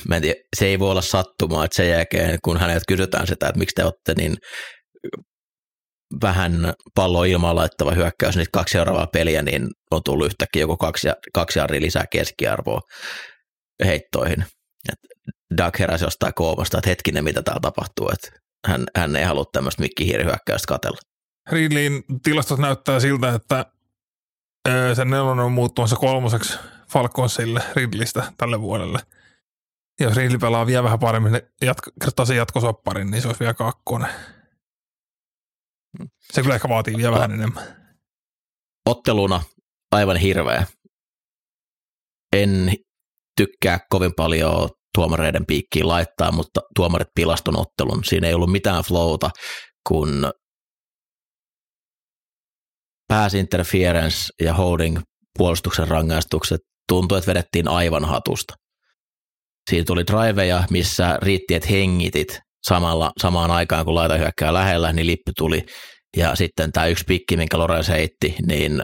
mä en tiedä, se ei voi olla sattumaa, että sen jälkeen, kun hänet kysytään sitä, että miksi te olette niin vähän pallo ilmaan laittava hyökkäys, niin kaksi seuraavaa peliä, niin on tullut yhtäkkiä joku kaksi, kaksi arria lisää keskiarvoa heittoihin. Et Doug heräsi jostain koomasta, että hetkinen, mitä täällä tapahtuu, että hän, hän ei halua tämmöistä mikkihiirihyökkäystä katella. Ridleyin tilastot näyttää siltä, että sen nelonen on muuttumassa kolmoseksi Falconsille Ridleystä tälle vuodelle. Jos Ridley pelaa vielä vähän paremmin jatko, tasan jatkosopparin, niin se olisi vielä kakkonen. Se kyllä ehkä vaatii vielä vähän enemmän. otteluna aivan hirveä. En tykkää kovin paljon tuomareiden piikkiin laittaa, mutta tuomarit pilaston ottelun. Siinä ei ollut mitään flowta, kun pass interference ja holding puolustuksen rangaistukset tuntui, että vedettiin aivan hatusta. Siinä tuli driveja, missä riitti, että hengitit samalla, samaan aikaan, kun laita hyökkää lähellä, niin lippi tuli. Ja sitten tämä yksi pikki, minkä Lorenz heitti, niin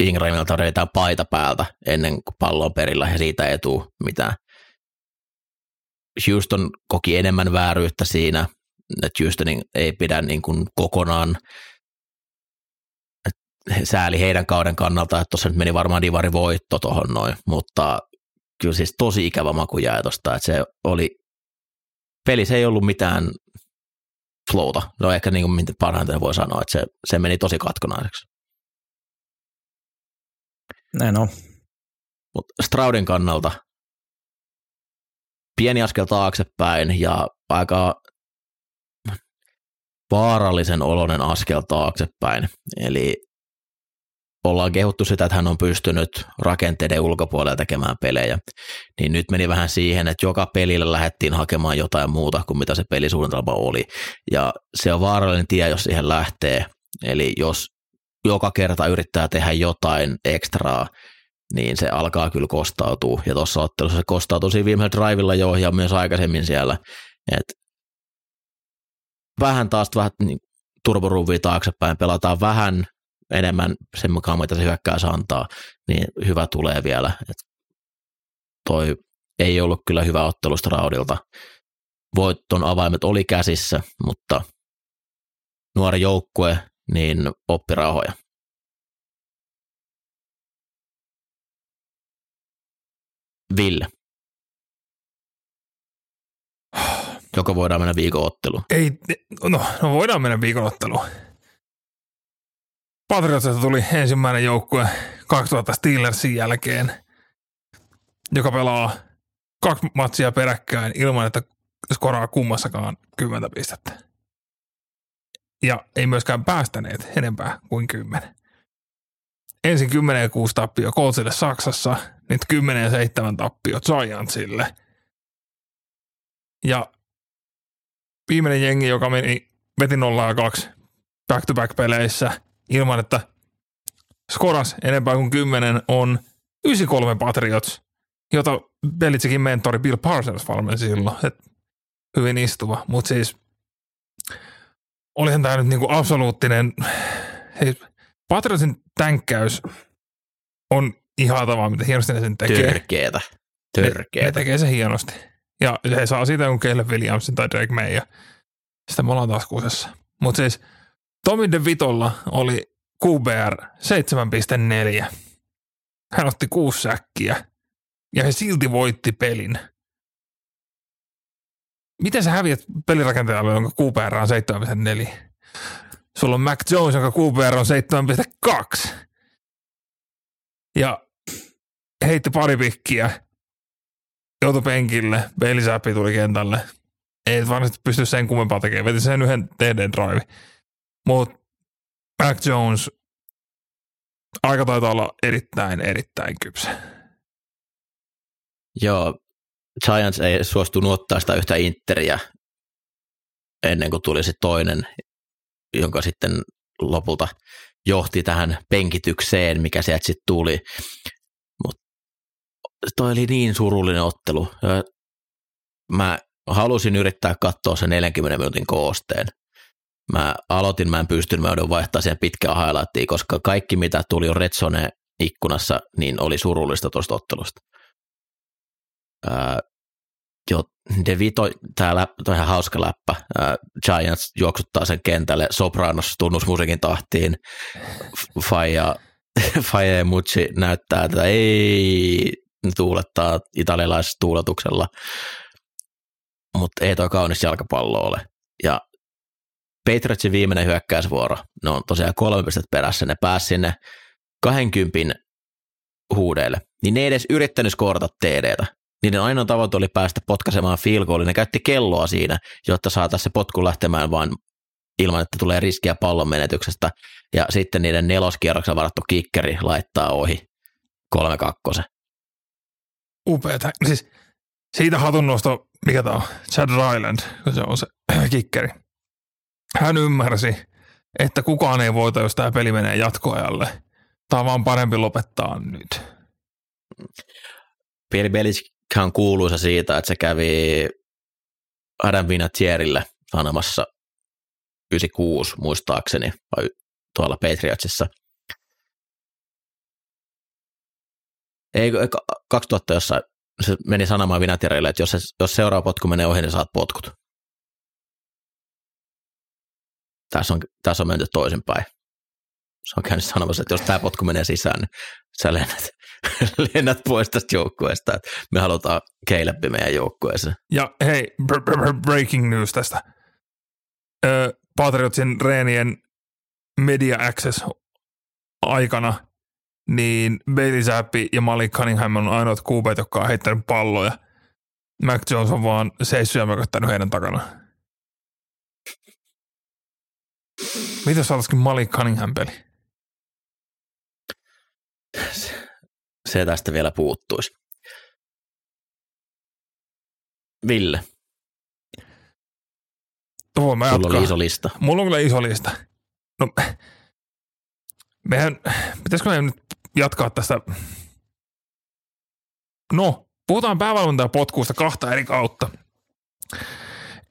Ingramilta revitään paita päältä ennen kuin pallo on perillä ja siitä ei tule mitään. Houston koki enemmän vääryyttä siinä, että Houstonin ei pidä niin kuin kokonaan sääli heidän kauden kannalta, että tuossa nyt meni varmaan divari voitto tuohon noin, mutta kyllä siis tosi ikävä maku jäi tosta, että se oli, pelissä ei ollut mitään flowta, no ehkä niin kuin parhaiten voi sanoa, että se, se meni tosi katkonaiseksi. Näin on. Mutta Straudin kannalta pieni askel taaksepäin ja aika vaarallisen oloinen askel taaksepäin. Eli ollaan kehuttu sitä, että hän on pystynyt rakenteiden ulkopuolella tekemään pelejä, niin nyt meni vähän siihen, että joka pelillä lähdettiin hakemaan jotain muuta kuin mitä se pelisuunnitelma oli. Ja se on vaarallinen tie, jos siihen lähtee. Eli jos joka kerta yrittää tehdä jotain ekstraa, niin se alkaa kyllä kostautua. Ja tuossa ottelussa se kostautuu siinä viimeisellä drivilla jo ja myös aikaisemmin siellä. Et vähän taas vähän niin, turboruvia taaksepäin, pelataan vähän enemmän sen mukaan, mitä se hyökkäys antaa, niin hyvä tulee vielä. Et toi ei ollut kyllä hyvä ottelu Straudilta. Voitton avaimet oli käsissä, mutta nuori joukkue, niin oppirauhoja. Ville. Joka voidaan mennä viikon otteluun. Ei, no, no voidaan mennä viikonotteluun. Patriotsista tuli ensimmäinen joukkue 2000 Steelersin jälkeen, joka pelaa kaksi matsia peräkkäin ilman, että skoraa kummassakaan 10 pistettä. Ja ei myöskään päästäneet enempää kuin 10. Ensin 10 ja 6 tappio Coltsille Saksassa, nyt 10 ja 7 tappio Giantsille. Ja viimeinen jengi, joka meni, veti 0 2 back-to-back-peleissä ilman, että skoras enempää kuin 10 on 93 Patriots, jota Belitsikin mentori Bill Parsons valmensi silloin. Et hyvin istuva, mutta siis olihan tämä nyt niinku absoluuttinen, hei, Patriotsin tänkkäys on ihaatavaa, mitä hienosti ne sen tekee. Törkeetä. Ne, ne Törkeetä. tekee se hienosti. Ja he saa siitä jonkun Caleb Williamsin tai Drake May ja sitä me ollaan taas kuusessa. Mutta siis Tommy DeVitolla oli QBR 7.4. Hän otti kuusi säkkiä ja he silti voitti pelin. Miten sä häviät pelirakentajalle, jonka QBR on 7.4? Sulla on Mac Jones, jonka QBR on 7.2. Ja heitti pari pikkiä, joutui penkille, Bailey tuli kentälle. Ei varmasti pysty sen kummempaa tekemään, veti sen yhden TD drive. Mutta Mac Jones aika taitaa olla erittäin, erittäin kypsä. Joo, Giants ei suostunut ottaa sitä yhtä Interiä ennen kuin tuli se toinen, jonka sitten lopulta johti tähän penkitykseen, mikä sieltä sitten tuli. Mutta toi oli niin surullinen ottelu. Mä halusin yrittää katsoa sen 40 minuutin koosteen. Mä aloitin, mä en pystynyt, mä joudun vaihtaa siihen pitkään highlightiin, koska kaikki mitä tuli jo Redzone ikkunassa, niin oli surullista tuosta ottelusta. Ää, jo, De Vito, tää läppä, toi ihan hauska läppä. Ää, Giants juoksuttaa sen kentälle, Sopranos tunnusmusiikin tahtiin, Faija, <laughs> Faija ja Mucci näyttää tätä, ei tuulettaa italialaisessa tuuletuksella, mutta ei toi kaunis jalkapallo ole. Ja Patriotsin viimeinen hyökkäysvuoro, ne on tosiaan kolme pistettä perässä, ne pääsi sinne 20 huudeille, niin ne ei edes yrittänyt skoorata TDtä. Niiden ainoa tavoite oli päästä potkaisemaan field goalin. Ne käytti kelloa siinä, jotta saataisiin se potku lähtemään vaan ilman, että tulee riskiä pallon menetyksestä. Ja sitten niiden neloskierroksen varattu kikkeri laittaa ohi 3-2. Upeeta. Siis siitä hatunnosto, mikä tämä on, Chad Ryland, kun se on se <clears throat> kikkeri. Hän ymmärsi, että kukaan ei voita, jos tämä peli menee jatkoajalle. Tämä on vaan parempi lopettaa nyt. Pieni Belichickhan kuuluisa siitä, että se kävi Adam Vinatierille sanomassa 96 muistaakseni, vai tuolla Patriotsissa. Ei, 2000 jossain, se meni sanomaan Vinatierille, että jos, se, jos seuraava potku menee ohi, niin saat potkut. Tässä on, tässä on menty toisinpäin. Se on käynyt sanomassa, että jos tämä potku menee sisään, niin sä lennät, <laughs> lennät pois tästä joukkueesta. Me halutaan Caleb meidän joukkueeseen. Ja hei, br- br- br- breaking news tästä. Ö, Patriotsin reenien media access aikana, niin Bailey Zappi ja Malik Cunningham on ainoat kuubeet, jotka on heittänyt palloja. Mac Jones on vaan seissyt ja heidän takana. Mitä jos olisikin Malik Cunningham peli? Se tästä vielä puuttuisi. Ville, Tuo mä sulla jatkaa. oli iso lista. Mulla on kyllä iso lista. No, mehän, pitäisikö me nyt jatkaa tästä? No, puhutaan päävalmentajan potkuusta kahta eri kautta.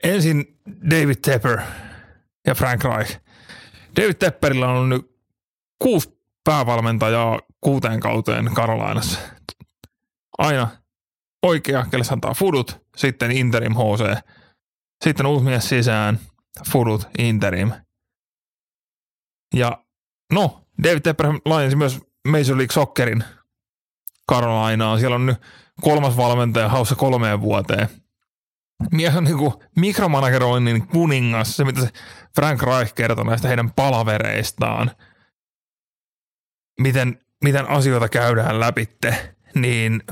Ensin David Tepper ja Frank Reich. David Tepperillä on nyt kuusi päävalmentajaa kuuteen kauteen Karolainassa. Aina oikea, kelle antaa fudut, sitten interim HC, sitten uusi mies sisään, fudut, interim. Ja no, David Tepper laajensi myös Major League Soccerin Carolinaan. Siellä on nyt kolmas valmentaja haussa kolmeen vuoteen. Mies on niinku mikromanageroinnin kuningas, se mitä se Frank Reich kertoi näistä heidän palavereistaan. Miten, miten asioita käydään läpitte, niin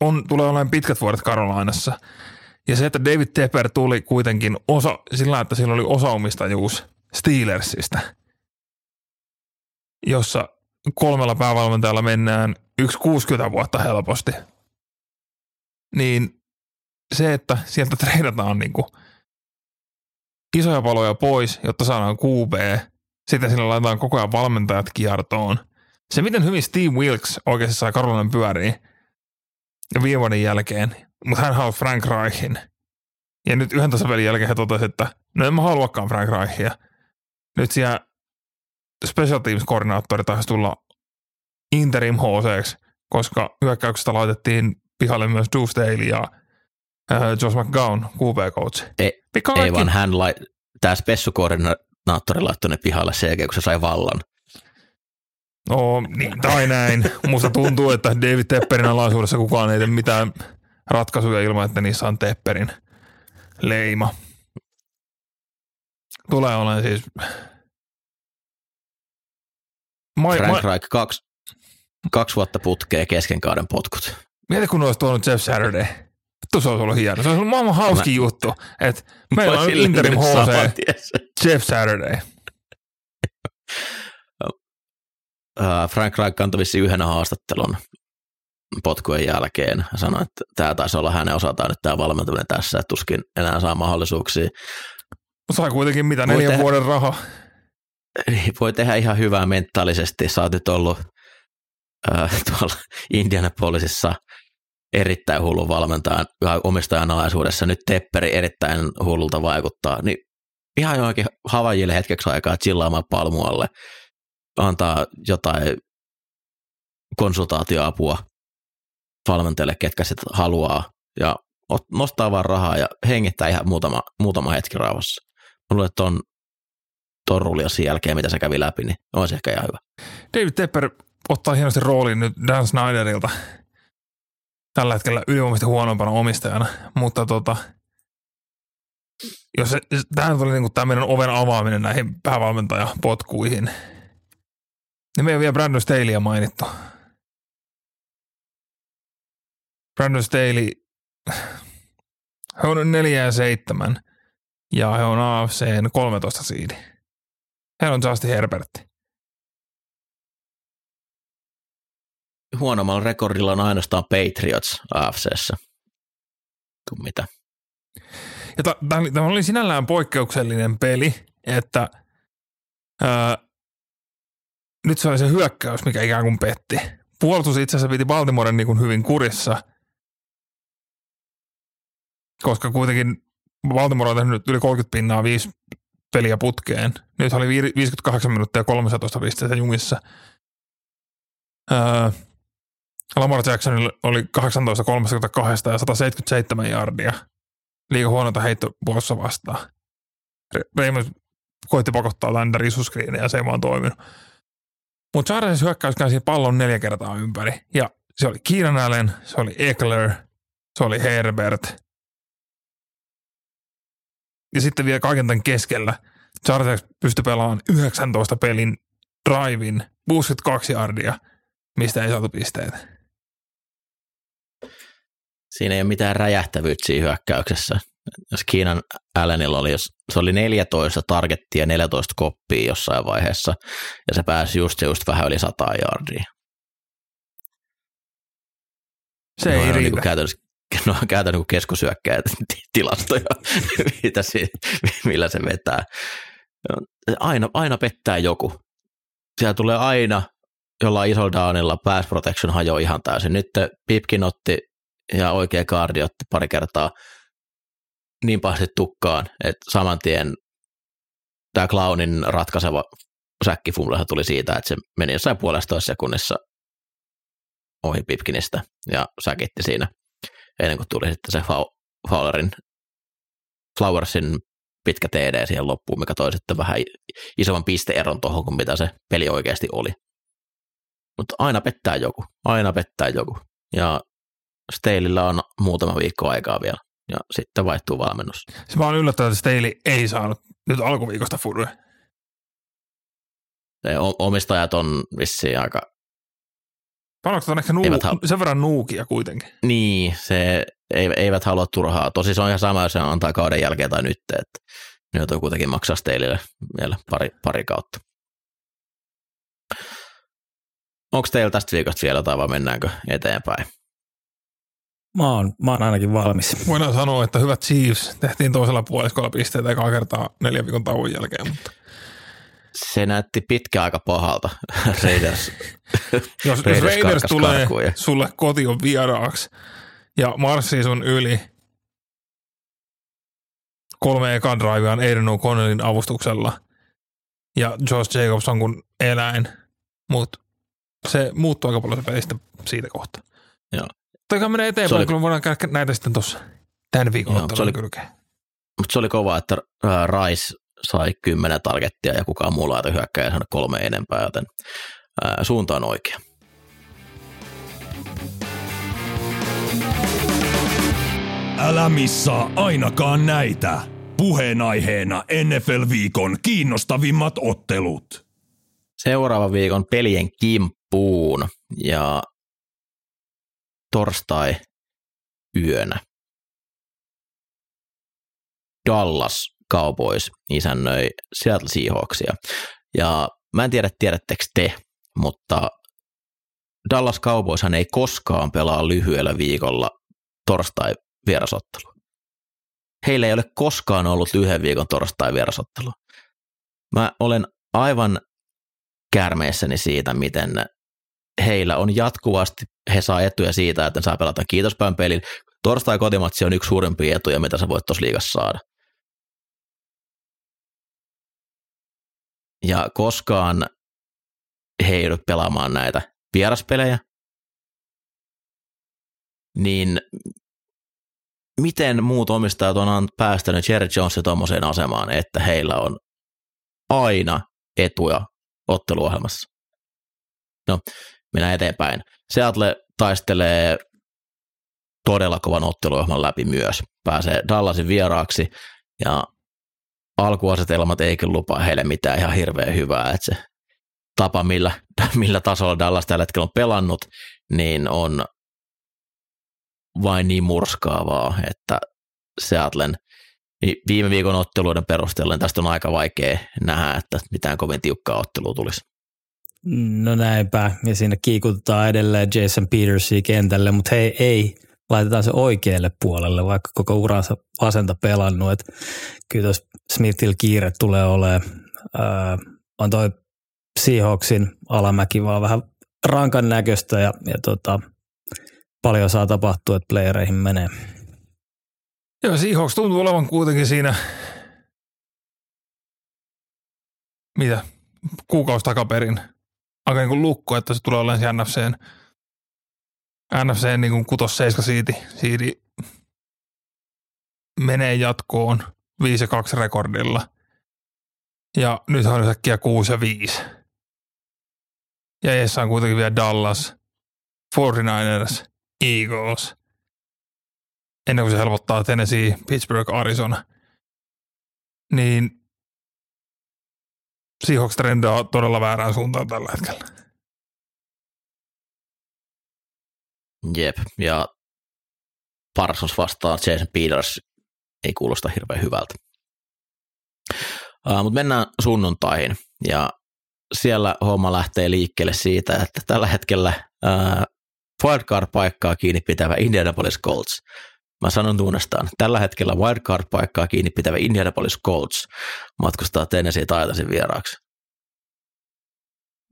on, tulee olemaan pitkät vuodet Karolainassa. Ja se, että David Tepper tuli kuitenkin osa, sillä että sillä oli osaomistajuus Steelersistä, jossa kolmella päävalmentajalla mennään yksi 60 vuotta helposti, niin se, että sieltä <laughs> treidataan niin kuin isoja paloja pois, jotta saadaan QB, sitten sillä laitetaan koko ajan valmentajat kiertoon. Se, miten hyvin Steve Wilkes oikeasti sai Karolainen pyöriin viime vuoden jälkeen, mutta hän halusi Frank Reichin. Ja nyt yhden tasapelin jälkeen he totesivat, että no en mä haluakaan Frank Reichia. Nyt siellä special teams-koordinaattori taisi tulla interim HCksi, koska hyökkäyksestä laitettiin pihalle myös Deuce Staley ja äh, Josh McGowan, QB-coach. Ei, ei vaan hän, lai, tämä spessukoordinaattori laittoi ne pihalle sen jälkeen, kun se sai vallan. No niin, tai näin. Musta tuntuu, että David Tepperin alaisuudessa kukaan ei tee mitään ratkaisuja ilman, että niissä on Tepperin leima. Tulee olemaan siis... Moi, Frank moi... Reich, kaksi, kaksi vuotta putkee kesken kauden potkut. Mieti, kun olisi tuonut Jeff Saturday. Vittu se olisi ollut hieno. Se olisi ollut maailman hauski Mä... juttu, että meillä on interim HC Jeff Saturday. Frank Reich kantoi vissiin yhden haastattelun potkujen jälkeen ja sanoi, että tämä taisi olla hänen osaltaan nyt tämä valmentaminen tässä, että tuskin enää saa mahdollisuuksia. Sai kuitenkin mitä neljän tehdä, vuoden raha. <laughs> Voi tehdä ihan hyvää mentaalisesti. Sä oot nyt ollut äh, tuolla Indianapolisissa erittäin hullu valmentajan omistajan alaisuudessa. Nyt Tepperi erittäin hullulta vaikuttaa. Niin ihan johonkin Havajille hetkeksi aikaa chillaamaan palmualle, antaa jotain konsultaatioapua valmentajille, ketkä sitä haluaa, ja nostaa vaan rahaa ja hengittää ihan muutama, muutama hetki rauhassa. Mulla että on torrulia sen jälkeen, mitä se kävi läpi, niin se ehkä ihan hyvä. David Tepper ottaa hienosti roolin nyt Dan Snyderilta tällä hetkellä ylivoimaisesti huonompana omistajana, mutta tota, jos se, tähän tuli niin tämä meidän oven avaaminen näihin päävalmentajapotkuihin, niin me ei ole vielä Brandon Staleyä mainittu. Brandon Staley, he on 4 ja 7 ja he on AFCn 13 siidi. He on Justin Herbertti. Huonommalla rekordilla on ainoastaan Patriots AFCssä kuin mitä. Ja tämä oli sinällään poikkeuksellinen peli, että ää, nyt se oli se hyökkäys, mikä ikään kuin petti. Puolustus itse asiassa piti Baltimoren niin kuin hyvin kurissa – koska kuitenkin Baltimore on tehnyt yli 30 pinnaa viisi peliä putkeen. Nyt oli 58 minuuttia 13 pistettä jumissa. Öö, Lamar Jackson oli 18 32 ja 177 jardia. Liiga huonota heittopuolessa vastaan. Raymond koitti pakottaa Lander isuskriiniä ja se ei vaan toiminut. Mutta Charles hyökkäys käänsi pallon neljä kertaa ympäri. Ja se oli Keenan Allen, se oli Eckler, se oli Herbert, ja sitten vielä kaiken tämän keskellä Chargers pystyi pelaamaan 19 pelin drivein, 62 yardia, mistä ei saatu pisteitä. Siinä ei ole mitään räjähtävyyttä siinä hyökkäyksessä. Jos Kiinan Allenilla oli, jos se oli 14 targettia, 14 koppia jossain vaiheessa, ja se pääsi just, just vähän yli 100 yardia. Se no, ei riitä. Niin käytännössä no, käytän niin keskusyökkäjät <laughs> tilastoja, <laughs> mitä se, millä se vetää. Aina, aina pettää joku. Siellä tulee aina jollain isolla downilla pass protection hajoaa ihan täysin. Nyt Pipkin otti ja oikea kaardi otti pari kertaa niin pahasti tukkaan, että saman tien tämä Clownin ratkaiseva säkkifumlahan tuli siitä, että se meni jossain puolestoista sekunnissa ohi Pipkinistä ja säkitti siinä ennen kuin tuli sitten se Fowlerin, Flowersin pitkä TD siihen loppuun, mikä toi sitten vähän isomman pisteeron tuohon kuin mitä se peli oikeasti oli. Mutta aina pettää joku, aina pettää joku. Ja Steilillä on muutama viikko aikaa vielä, ja sitten vaihtuu valmennus. Se vaan yllättävää, että Steili ei saanut nyt alkuviikosta furue. Omistajat on vissiin aika Panokset on ehkä nuu, hal- sen verran nuukia kuitenkin. Niin, se eivät halua turhaa. Tosi se on ihan sama, jos se antaa kauden jälkeen tai nyt, että ne joutuu kuitenkin maksaa teille vielä pari, pari kautta. Onko teillä tästä viikosta vielä jotain vai mennäänkö eteenpäin? Mä oon, mä oon ainakin valmis. Voidaan sanoa, että hyvät Chiefs tehtiin toisella puoliskolla pisteitä ekaa kertaa neljän viikon tauon jälkeen, mutta Se näytti pitkä aika pahalta. <laughs> Raiders, jos, jos Raiders Raiders karkas tulee karkuun ja- sulle kotiin vieraaksi ja marssii sun yli kolme ekan driveaan Aiden O'Connellin avustuksella ja Josh Jacobs on kuin eläin, mutta se muuttuu aika paljon se pelistä siitä kohtaa. Joo. Toikaan menee eteenpäin, oli- me voidaan käydä näitä sitten tuossa tämän viikon Joo, se oli- kylkeen. mutta se oli kova, että Rice sai kymmenen targettia ja kukaan muu laita hyökkäjä saanut kolme enempää, joten ää, suunta on oikea. Älä missaa ainakaan näitä. Puheenaiheena NFL-viikon kiinnostavimmat ottelut. Seuraava viikon pelien kimppuun ja torstai yönä. Dallas Cowboys isännöi Seattle Seahawksia. Ja mä en tiedä, tiedättekö te, mutta Dallas Cowboyshan ei koskaan pelaa lyhyellä viikolla torstai vierasottelu. Heillä ei ole koskaan ollut yhden viikon torstai vierasottelu. Mä olen aivan kärmeissäni siitä, miten heillä on jatkuvasti, he saa etuja siitä, että ne saa pelata kiitospäin pelin. Torstai kotimatsi on yksi suurimpia etuja, mitä sä voit tuossa liigassa saada. Ja koskaan he ei pelaamaan näitä vieraspelejä, niin miten muut omistajat on päästänyt Jerry Jonesin tuommoiseen asemaan, että heillä on aina etuja otteluohjelmassa. No, mennään eteenpäin. Seattle taistelee todella kovan otteluohjelman läpi myös. Pääsee Dallasin vieraaksi ja alkuasetelmat eikin lupaa heille mitään ihan hirveän hyvää, että se tapa, millä, <laughs> millä tasolla Dallas tällä hetkellä on pelannut, niin on vain niin murskaavaa, että Seattlen niin viime viikon otteluiden perusteella niin tästä on aika vaikea nähdä, että mitään kovin tiukkaa ottelua tulisi. No näinpä, ja siinä kiikutetaan edelleen Jason Petersia kentälle, mutta hei, ei, laitetaan se oikealle puolelle, vaikka koko uransa vasenta pelannut. Et kyllä tuossa Smithillä kiire tulee olemaan. Öö, on toi Seahawksin alamäki vaan vähän rankan näköistä ja, ja tota, paljon saa tapahtua, että playereihin menee. Joo, Seahawks tuntuu olevan kuitenkin siinä, mitä, kuukausi takaperin aika niin kuin lukko, että se tulee olemaan NFCn, NFCn niin kuin kutos seiska siiti, siidi menee jatkoon 5 ja 2 rekordilla. Ja nyt on yhtäkkiä 6 ja 5. Ja eessä on kuitenkin vielä Dallas, 49ers, Eagles – ennen kuin se helpottaa Tennessee, Pittsburgh, Arizona, niin Seahawks trendaa todella väärään suuntaan tällä hetkellä. Jep, ja Parsons vastaan Jason Peters ei kuulosta hirveän hyvältä. Uh, Mutta mennään sunnuntaihin, ja siellä homma lähtee liikkeelle siitä, että tällä hetkellä uh, wildcard-paikkaa kiinni pitävä Indianapolis Colts Mä sanon uudestaan, tällä hetkellä wildcard-paikkaa kiinni pitävä Indianapolis Colts matkustaa Tennessee Titansin vieraaksi.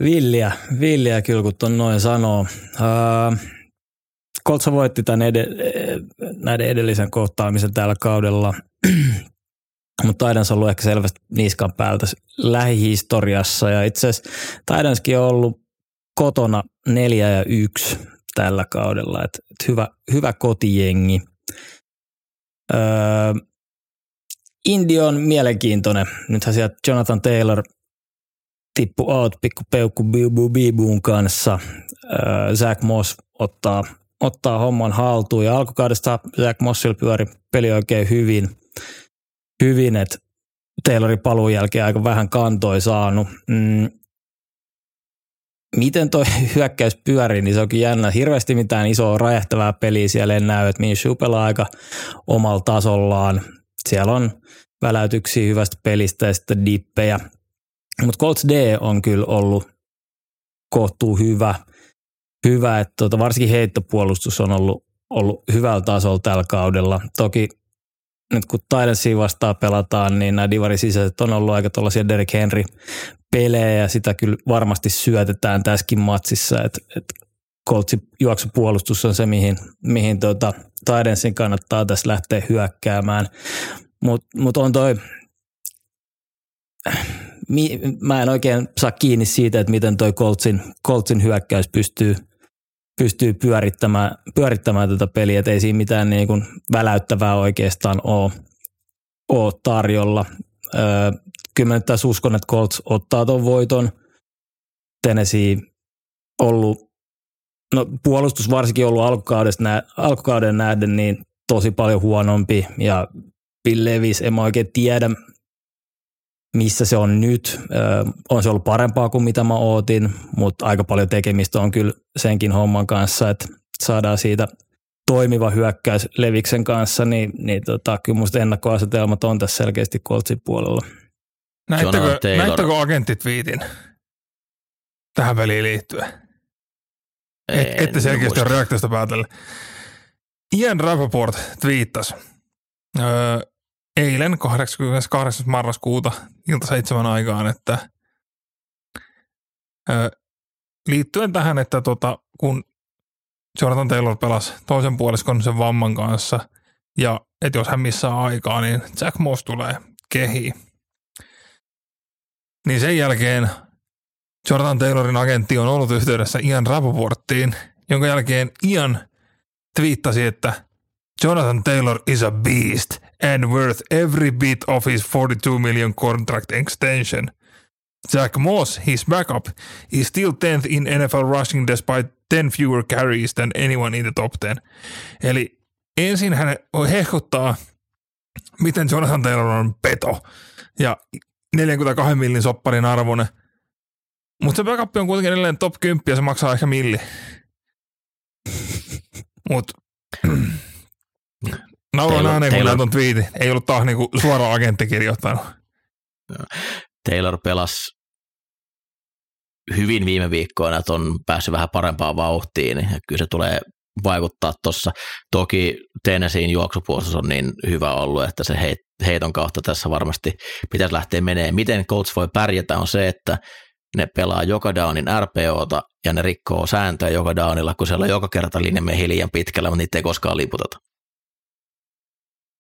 Villiä, villiä kyllä kun ton noin sanoo. Uh, Colts voitti tämän ed- näiden edellisen kohtaamisen tällä kaudella, <clears throat> mutta Titans on ollut ehkä selvästi niskan päältä lähihistoriassa ja itse asiassa on ollut kotona neljä ja yksi tällä kaudella, että et hyvä, hyvä kotijengi. Öö, Indi on mielenkiintoinen. Nythän sieltä Jonathan Taylor tippu out pikku peukku Bibu Bibuun kanssa. Öö, Zach Moss ottaa, ottaa homman haltuun ja alkukaudesta Zach Mossilla pyöri peli oikein hyvin, hyvin että Taylorin paluun jälkeen aika vähän kantoi saanut. Mm, miten toi <laughs> hyökkäys pyörii, niin se onkin jännä. Hirveästi mitään isoa räjähtävää peliä siellä ei näy, että Minshew pelaa aika omalla tasollaan. Siellä on väläytyksiä hyvästä pelistä ja sitten dippejä. Mutta Colts D on kyllä ollut kohtuu hyvä, hyvä että tota, varsinkin heittopuolustus on ollut, ollut hyvällä tasolla tällä kaudella. Toki nyt kun Titansia vastaan pelataan, niin nämä divarin sisäiset on ollut aika tuollaisia Derek Henry pelejä ja sitä kyllä varmasti syötetään tässäkin matsissa, että et Coltsin juoksupuolustus on se, mihin, mihin tota, Titansin kannattaa tässä lähteä hyökkäämään. Mutta mut on toi, mä en oikein saa kiinni siitä, että miten toi Coltsin, Coltsin hyökkäys pystyy, pystyy pyörittämään, pyörittämään tätä peliä, että ei siinä mitään niin kuin väläyttävää oikeastaan ole, ole tarjolla. Öö, kyllä mä tässä uskon, että Colts ottaa tuon voiton. Tennessee ollut, no puolustus varsinkin ollut alkukaudesta, alkukauden nähden niin tosi paljon huonompi ja Bill Levis, en mä oikein tiedä, missä se on nyt. Ö, on se ollut parempaa kuin mitä mä ootin, mutta aika paljon tekemistä on kyllä senkin homman kanssa, että saadaan siitä toimiva hyökkäys Leviksen kanssa, niin, niin tota, kyllä musta ennakkoasetelmat on tässä selkeästi Coltsin puolella. Näittekö, näittekö agentit viitin tähän peliin liittyen? Et, ette selkeästi ole reaktiosta päätellä. Ian Rappaport twiittasi öö, eilen 88. marraskuuta ilta seitsemän aikaan, että öö, liittyen tähän, että tota, kun Jonathan Taylor pelasi toisen puoliskon sen vamman kanssa ja että jos hän missaa aikaa, niin Jack Moss tulee kehiin niin sen jälkeen Jordan Taylorin agentti on ollut yhteydessä Ian Rapoporttiin, jonka jälkeen Ian twiittasi, että Jonathan Taylor is a beast and worth every bit of his 42 million contract extension. Jack Moss, his backup, is still 10th in NFL rushing despite 10 fewer carries than anyone in the top 10. Eli ensin hän hehkuttaa, miten Jonathan Taylor on peto. Ja 42 millin sopparin arvoinen. Mutta se backup on kuitenkin edelleen top 10 ja se maksaa ehkä milli. <sniffs> Mut nauroin ääneen, kun näin twiitin. Ei ollut taas niinku suora agentti kirjoittanut. Taylor pelasi hyvin viime viikkoina, että on päässyt vähän parempaan vauhtiin. Ja kyllä se tulee vaikuttaa tuossa. Toki Tennesseein juoksupuolustus on niin hyvä ollut, että se heiton kautta tässä varmasti pitäisi lähteä menee. Miten Colts voi pärjätä on se, että ne pelaa joka downin RPOta ja ne rikkoo sääntöjä joka downilla, kun siellä on joka kerta linja menee liian pitkällä, mutta niitä ei koskaan liputeta.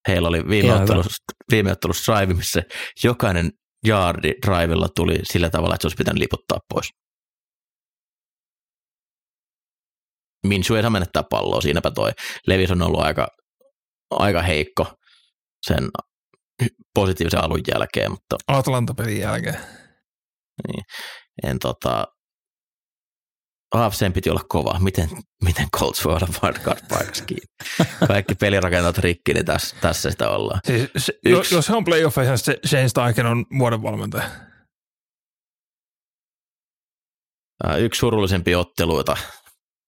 Heillä oli viime ottelussa, viime ottelussa drive, missä jokainen yardi drivella tuli sillä tavalla, että se olisi pitänyt liputtaa pois. Minshu ei saa menettää palloa, siinäpä toi Levis on ollut aika, aika heikko sen positiivisen alun jälkeen. Mutta, Atlanta-pelin jälkeen. Niin, en tota, AFCn piti olla kova. Miten, miten Colts voi olla wildcard-paikassa kiinni? Kaikki pelirakentat rikki, niin tässä, tässä sitä ollaan. Siis, se, Yksi, jos he on playoffeissa, se Shane Steichen on vuoden valmentaja. Yksi surullisempi otteluita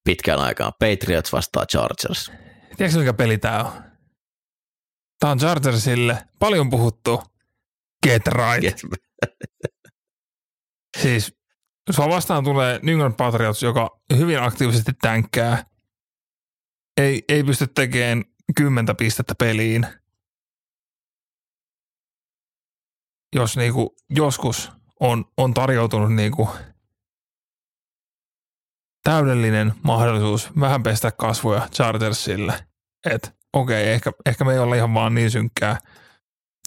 pitkään aikaan. Patriots vastaa Chargers. Tiedätkö mikä peli tämä on? Tämä on Chargersille paljon puhuttu get right. Get. siis sua vastaan tulee New England Patriots, joka hyvin aktiivisesti tänkkää. Ei, ei pysty tekemään kymmentä pistettä peliin. Jos niinku joskus on, on tarjoutunut niinku täydellinen mahdollisuus vähän pestä kasvoja Chargersille, että okei, ehkä, ehkä me ei olla ihan vaan niin synkkää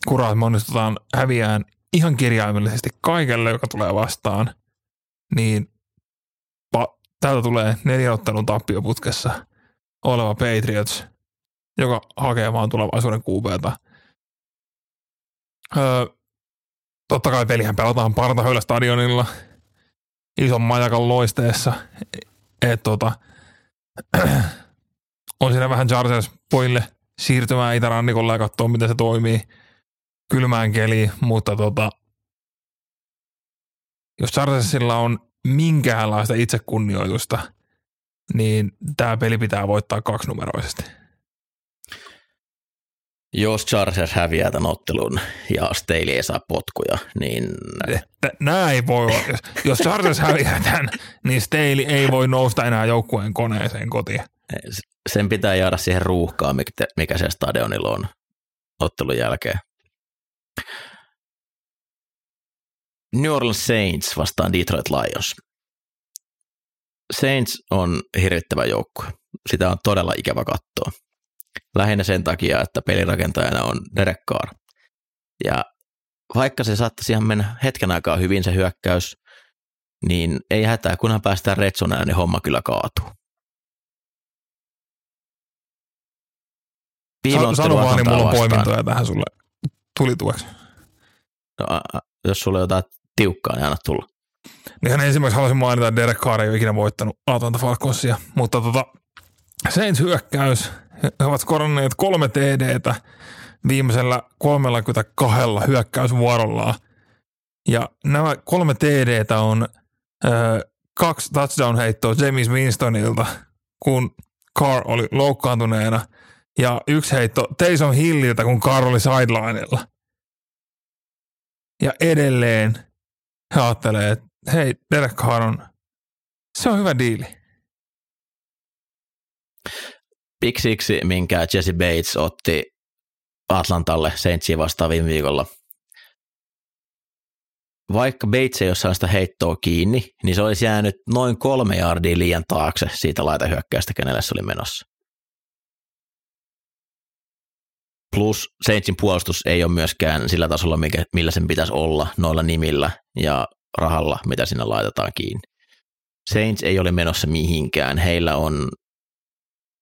kuraa, että me onnistutaan häviään ihan kirjaimellisesti kaikelle, joka tulee vastaan, niin pa- täältä tulee neljän ottelun tappioputkessa oleva Patriots, joka hakee vaan tulevaisuuden kuupeelta. Öö, totta kai pelihän pelataan Partahöylä stadionilla ison majakan loisteessa. Et, tota, <clears throat> on siinä vähän Chargers pojille siirtymään itärannikolle ja katsoa, miten se toimii kylmään keliin, mutta tota, jos Chargersilla on minkäänlaista itsekunnioitusta, niin tämä peli pitää voittaa kaksinumeroisesti. Jos Chargers häviää tämän ottelun ja Staley ei saa potkuja, niin... Että näin voi olla. Jos Chargers häviää tämän, niin Staley ei voi nousta enää joukkueen koneeseen kotiin. Sen pitää jäädä siihen ruuhkaan, mikä se stadionilla on ottelun jälkeen. New Orleans Saints vastaan Detroit Lions. Saints on hirvittävä joukkue. Sitä on todella ikävä katsoa. Lähinnä sen takia, että pelirakentajana on Derek Carr. Ja vaikka se saattaisi ihan mennä hetken aikaa hyvin se hyökkäys, niin ei hätää, kunhan päästään retsonään, niin homma kyllä kaatuu. Sano vaan, niin mulla on poimintoja tähän sulle tuli tueksi. No, jos sulla on jotain tiukkaa, niin anna tulla. Niin hän ensimmäiseksi haluaisin mainita, että Derek Carr ei ole ikinä voittanut Atlanta Falconsia, mutta tota, Saints hyökkäys, he ovat koronneet kolme TDtä viimeisellä 32 hyökkäysvuorollaan. Ja nämä kolme TDtä on ö, kaksi touchdown-heittoa James Winstonilta, kun Carr oli loukkaantuneena, ja yksi heitto Taysom Hilliltä, kun Carr oli sidelineilla. Ja edelleen he ajattelee, että hei, Derek Carr on, se on hyvä diili. Six, minkä Jesse Bates otti Atlantalle Saintsiin vastaan viime viikolla. Vaikka Bates ei ole sitä heittoa kiinni, niin se olisi jäänyt noin kolme jardia liian taakse siitä laitahyökkäystä, kenelle se oli menossa. Plus Saintsin puolustus ei ole myöskään sillä tasolla, mikä, millä sen pitäisi olla noilla nimillä ja rahalla, mitä sinne laitetaan kiinni. Saints ei ole menossa mihinkään. Heillä on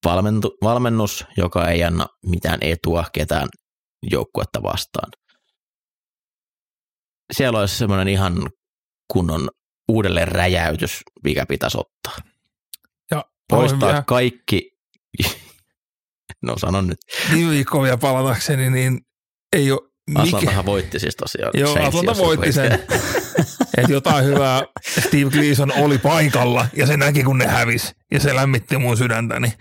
valmentu, valmennus, joka ei anna mitään etua ketään joukkuetta vastaan. Siellä olisi semmoinen ihan kunnon uudelleen räjäytys, mikä pitäisi ottaa. Ja Poistaa vielä... kaikki, no sanon nyt. Viikkoon vielä palatakseni, niin ei ole Atlantahan voitti siis tosiaan. Joo, Saints, Atlanta voitti sen. <laughs> että jotain hyvää Steve Gleason oli paikalla ja se näki, kun ne hävis ja se lämmitti mun sydäntäni.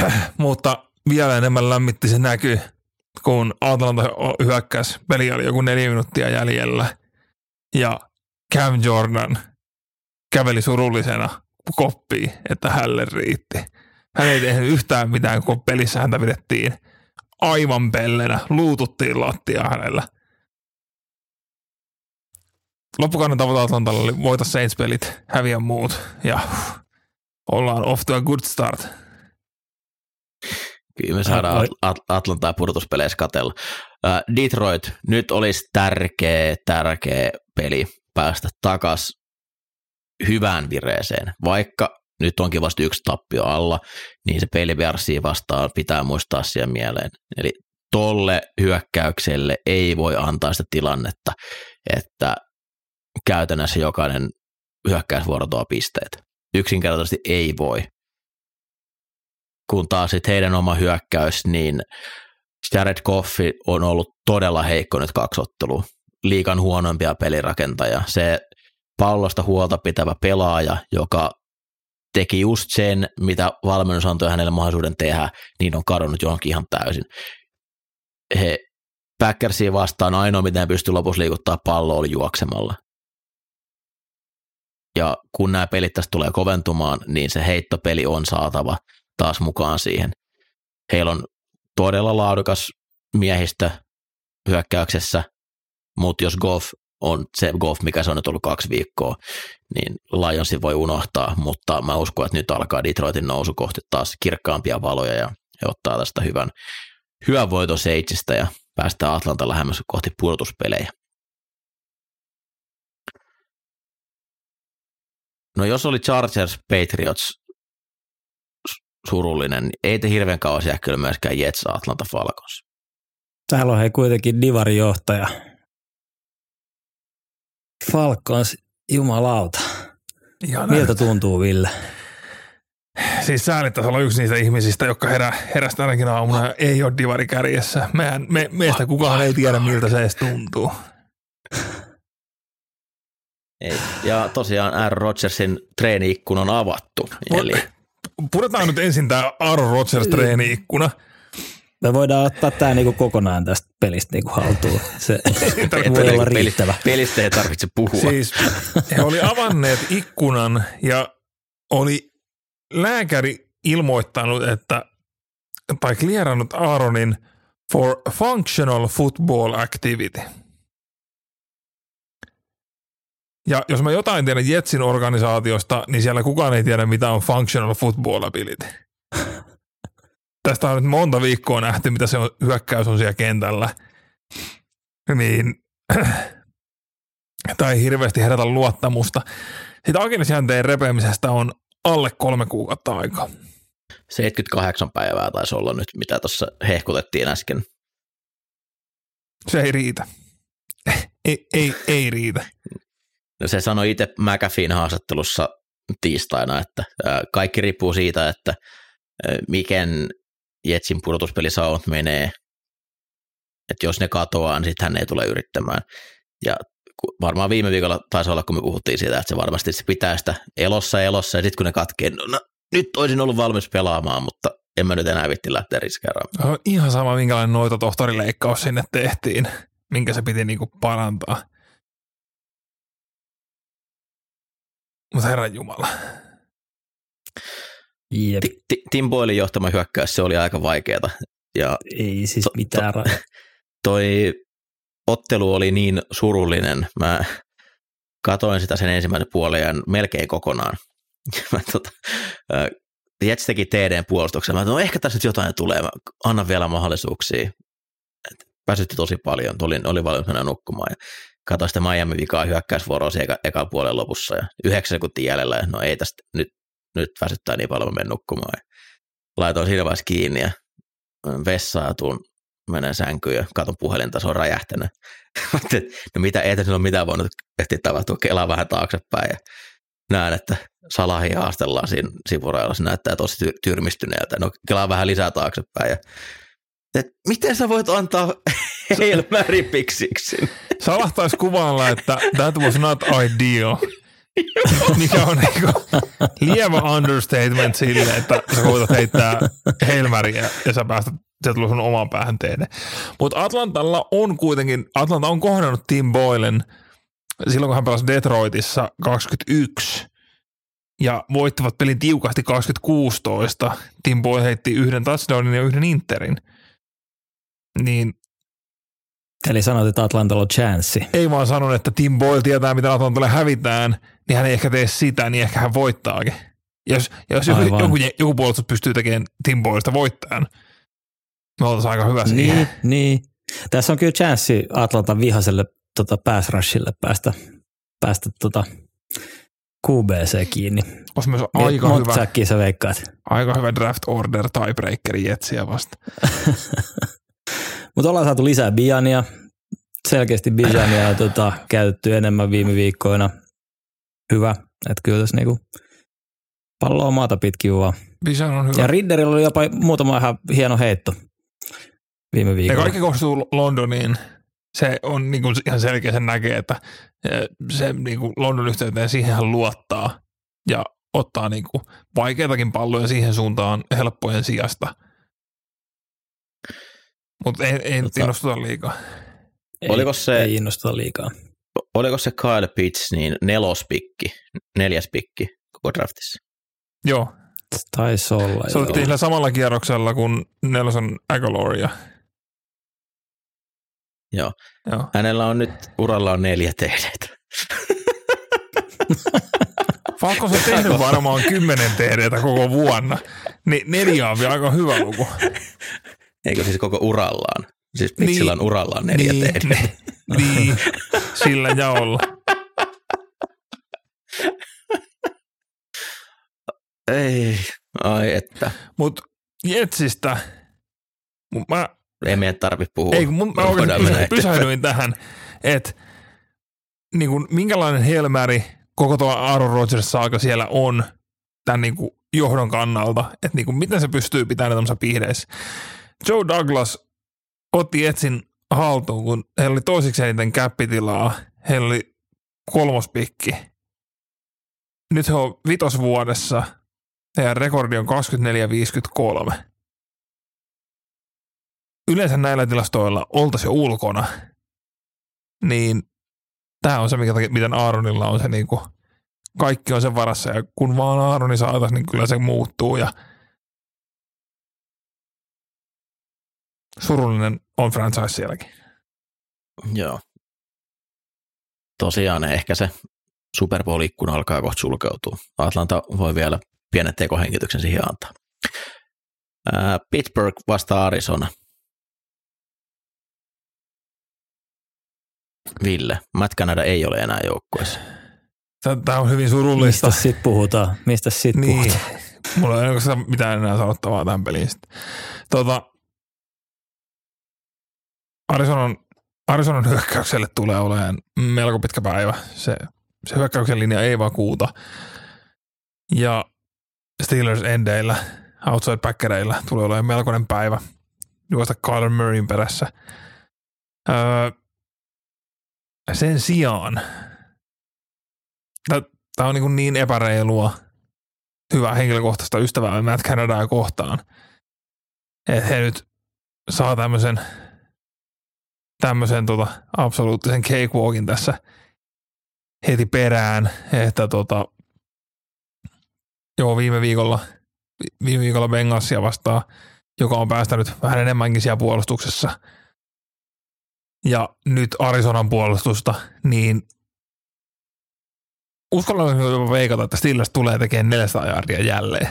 <clears throat> Mutta vielä enemmän lämmitti se näky, kun Atlanta hyökkäsi. Peli oli joku neljä minuuttia jäljellä ja Cam Jordan käveli surullisena koppiin, että hälle riitti. Hän ei tehnyt yhtään mitään, kun pelissä häntä pidettiin aivan pellenä. Luututtiin lattia hänellä. Loppukauden tavoite Atlantalle oli voita Saints-pelit, häviä muut ja ollaan off to a good start. Kyllä me saadaan At- Atlantaa pudotuspeleissä katella. Detroit, nyt olisi tärkeä, tärkeä peli päästä takas hyvään vireeseen. Vaikka nyt onkin vasta yksi tappio alla, niin se peli vastaan pitää muistaa siihen mieleen. Eli tolle hyökkäykselle ei voi antaa sitä tilannetta, että käytännössä jokainen hyökkäysvuoro tuo pisteet. Yksinkertaisesti ei voi. Kun taas sitten heidän oma hyökkäys, niin Jared Goffi on ollut todella heikko nyt kaksi ottelua. Liikan huonompia pelirakentajia. Se pallosta huolta pitävä pelaaja, joka teki just sen, mitä valmennus antoi hänelle mahdollisuuden tehdä, niin on kadonnut johonkin ihan täysin. He Packersiin vastaan ainoa, miten pystyy lopussa liikuttaa palloa, oli juoksemalla. Ja kun nämä pelit tästä tulee koventumaan, niin se heittopeli on saatava taas mukaan siihen. Heillä on todella laadukas miehistö hyökkäyksessä, mutta jos Goff on se golf, mikä se on nyt ollut kaksi viikkoa, niin Lionsin voi unohtaa, mutta mä uskon, että nyt alkaa Detroitin nousu kohti taas kirkkaampia valoja ja he ottaa tästä hyvän, hyvän voiton Seitsistä ja päästään Atlanta lähemmäs kohti pudotuspelejä. No jos oli Chargers Patriots surullinen, niin ei te hirveän kauan kyllä myöskään Jets Atlanta Falcons. Täällä on he kuitenkin divari johtaja Falcons, jumalauta. Ihan Miltä tuntuu, Ville? Siis säälittäisi olla yksi niistä ihmisistä, jotka herää, herästä ainakin aamuna ja ei ole divari kärjessä. Mehän, me, meistä kukaan ei tiedä, miltä se edes tuntuu. Ei. Ja tosiaan Aaron Rodgersin treeniikkuna on avattu. Eli... Puretaan nyt ensin tämä Aaron Rodgers treeniikkuna. Me voidaan ottaa tämä niinku kokonaan tästä pelistä niinku haltuun. Se <laughs> voi olla riittävä. Pelistä ei tarvitse puhua. Siis he oli avanneet ikkunan ja oli lääkäri ilmoittanut, että tai klierannut Aaronin for functional football activity. Ja jos mä jotain tiedän Jetsin organisaatiosta, niin siellä kukaan ei tiedä, mitä on functional football ability. Tästä on nyt monta viikkoa nähty, mitä se on, hyökkäys on siellä kentällä. Niin, <clears throat> tai hirveästi herätä luottamusta. Siitä akillisjänteen repemisestä on alle kolme kuukautta aikaa. 78 päivää taisi olla nyt, mitä tuossa hehkutettiin äsken. Se ei riitä. <laughs> Ei, ei, ei riitä. No se sanoi itse McAfeein haastattelussa tiistaina, että kaikki riippuu siitä, että miten Jetsin pudotuspelisauvat menee. Että jos ne katoaa, niin sitten hän ei tule yrittämään. Ja varmaan viime viikolla taisi olla, kun me puhuttiin siitä, että se varmasti se pitää sitä elossa elossa, ja sitten kun ne katkee, no, no nyt olisin ollut valmis pelaamaan, mutta en mä nyt enää vitti lähteä riskeeraamaan. Ihan sama, minkälainen noita tohtorileikkaus sinne tehtiin, minkä se piti niinku parantaa. Mutta herran jumala. Jep. Tim Boylin johtama hyökkäys, se oli aika vaikeata. Ja Ei siis mitään. To, to, <laughs> toi ottelu oli niin surullinen. Mä katoin sitä sen ensimmäisen puolen melkein kokonaan. <laughs> Mä tota, Jets teki TDn puolustuksen. Mä että no ehkä tässä nyt jotain tulee. Mä annan vielä mahdollisuuksia. Väsytti tosi paljon. Olin, oli valmis mennä nukkumaan. Ja katsoin sitä Miami vikaa hyökkäysvuoroa eka, eka puolen lopussa. Ja yhdeksän sekuntia jäljellä. Ja no ei tästä, nyt, nyt väsyttää niin paljon, mä menen nukkumaan. Laitoin siinä vaiheessa kiinni ja vessaa tuun menen sänkyyn ja katon puhelinta, se on räjähtänyt. <laughs> no mitä, ei tässä ole mitään voinut ehtiä tapahtua, kelaa vähän taaksepäin ja näen, että Salahi haastellaan siinä sivurajalla, se näyttää tosi ty- tyrmistyneeltä. No kelaa vähän lisää taaksepäin ja et miten sä voit antaa helmäripiksiksi? Salah taisi kuvailla, että that was not ideal. <laughs> Mikä on niinku lievä understatement sille, että sä koetat heittää helmäriä ja sä päästät se tulee sun oman päähän tehdä. Mutta Atlantalla on kuitenkin, Atlanta on kohdannut Tim Boylen silloin, kun hän pelasi Detroitissa 21 ja voittivat pelin tiukasti 2016. Tim Boyle heitti yhden touchdownin ja yhden interin. Niin Eli sanoit, että Atlantalla on chanssi. Ei vaan sanon, että Tim Boyle tietää, mitä Atlantalle hävitään, niin hän ei ehkä tee sitä, niin ehkä hän voittaakin. Jos, jos joku, joku, joku puolustus pystyy tekemään Tim Boylesta voittajan, me oltaisiin aika hyvä siihen. Niin, niin. Tässä on kyllä chanssi Atlantan vihaiselle tota, pass rushille päästä, päästä tota, QBC kiinni. Olisi myös aika Mont hyvä, sä veikkaat. aika hyvä draft order tiebreakeri Jetsiä vasta. <laughs> Mutta ollaan saatu lisää Biania. Selkeästi Bijania on tota, käytetty enemmän viime viikkoina. Hyvä, että kyllä tässä niinku palloa maata pitkin vaan. Bijan on hyvä. Ja Ridderillä oli jopa muutama ihan hieno heitto viime viikolla. Ja kaikki kohdistuu Londoniin. Se on niin kuin ihan selkeä, sen näkee, että se niin kuin London yhteyteen siihen luottaa ja ottaa niin kuin vaikeitakin palloja siihen suuntaan helppojen sijasta. Mutta ei, ei tota, innostuta liikaa. Ei, oliko se, ei innostuta liikaa. Oliko se Kyle Pitts niin nelospikki, neljäs pikki koko draftissa? Joo. Taisi olla. Se otettiin sillä samalla kierroksella kuin Nelson Aguilaria. Joo. Joo. Hänellä on nyt uralla on neljä TDtä. Falcons <laughs> on tehnyt varmaan kymmenen TDtä koko vuonna. Niin neljä on vielä aika hyvä luku. <laughs> Eikö siis koko urallaan? Siis Pitsillä niin, on urallaan neljä niin, TDtä. Niin, <laughs> niin, sillä jaolla. Ei, ai että. Mutta Jetsistä, mä ei meidän tarvitse puhua. Ei, mun, mä oikeasti pysähdyin tähän, että niin kuin, minkälainen helmäri koko tuo Aaron Rodgers-saaga siellä on tämän niin kuin, johdon kannalta, että niin kuin, miten se pystyy pitämään tämmöisessä piireissä. Joe Douglas otti Etsin haltuun, kun heillä oli toisiksi eniten käppitilaa, heillä oli kolmospikki. Nyt he on vitosvuodessa, heidän rekordi on 24-53 yleensä näillä tilastoilla oltaisiin jo ulkona, niin tämä on se, mikä, miten Aaronilla on se niin kuin, kaikki on sen varassa. Ja kun vaan Aaroni saataisiin, niin kyllä se muuttuu ja surullinen on franchise sielläkin. Joo. Tosiaan ehkä se Super Bowl-ikkuna alkaa kohta sulkeutua. Atlanta voi vielä pienet tekohengityksen siihen antaa. Ää, Pittsburgh vastaa Arizona. Ville, Matt Canada ei ole enää joukkueessa. Tämä on hyvin surullista. Mistä sit puhutaan? Mistä sit Niin. puhutaan? Mulla ei ole mitään enää sanottavaa tämän peliin. Tuota, Arizonan, Arizonan hyökkäykselle tulee olemaan melko pitkä päivä. Se, se hyökkäyksen linja ei vakuuta. Ja Steelers endeillä, outside backereillä tulee olemaan melkoinen päivä juosta Kyler Murrayn perässä. Öö, sen sijaan, tämä on niin, niin epäreilua, hyvää henkilökohtaista ystävää Matt Canadaa kohtaan. Että he nyt saa tämmöisen, tämmöisen tota, absoluuttisen cakewalkin tässä heti perään, että tota, joo, viime viikolla, viime viikolla Bengalsia vastaan, joka on päästänyt vähän enemmänkin siellä puolustuksessa. Ja nyt Arizonan puolustusta, niin uskallan jopa veikata, että Steelers tulee tekemään 400 jardia jälleen.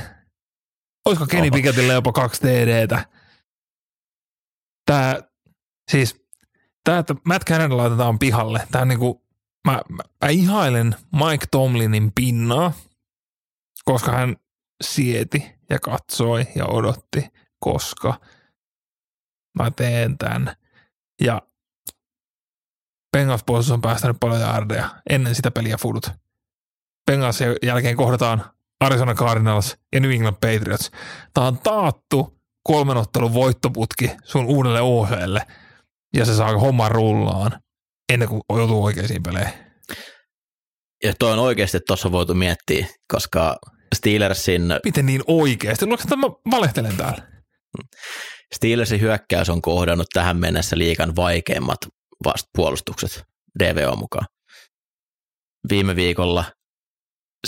Olisiko Kenny Oho. Pickettille jopa kaksi TDtä? Tää, siis, tää, että Matt Canada laitetaan pihalle, tää on niinku, mä, mä, mä ihailen Mike Tomlinin pinnaa, koska hän sieti ja katsoi ja odotti, koska mä teen tämän. Ja Bengals on päästänyt paljon jardeja ennen sitä peliä fudut. Bengalsin jälkeen kohdataan Arizona Cardinals ja New England Patriots. Tämä on taattu kolmen ottelun voittoputki sun uudelle OHelle ja se saa homman rullaan ennen kuin joutuu oikeisiin peleihin. Ja toi on oikeasti tuossa voitu miettiä, koska Steelersin, Miten niin oikeasti? Luuletko, että mä valehtelen täällä? Steelersin hyökkäys on kohdannut tähän mennessä liikan vaikeimmat vast puolustukset DVO mukaan. Viime viikolla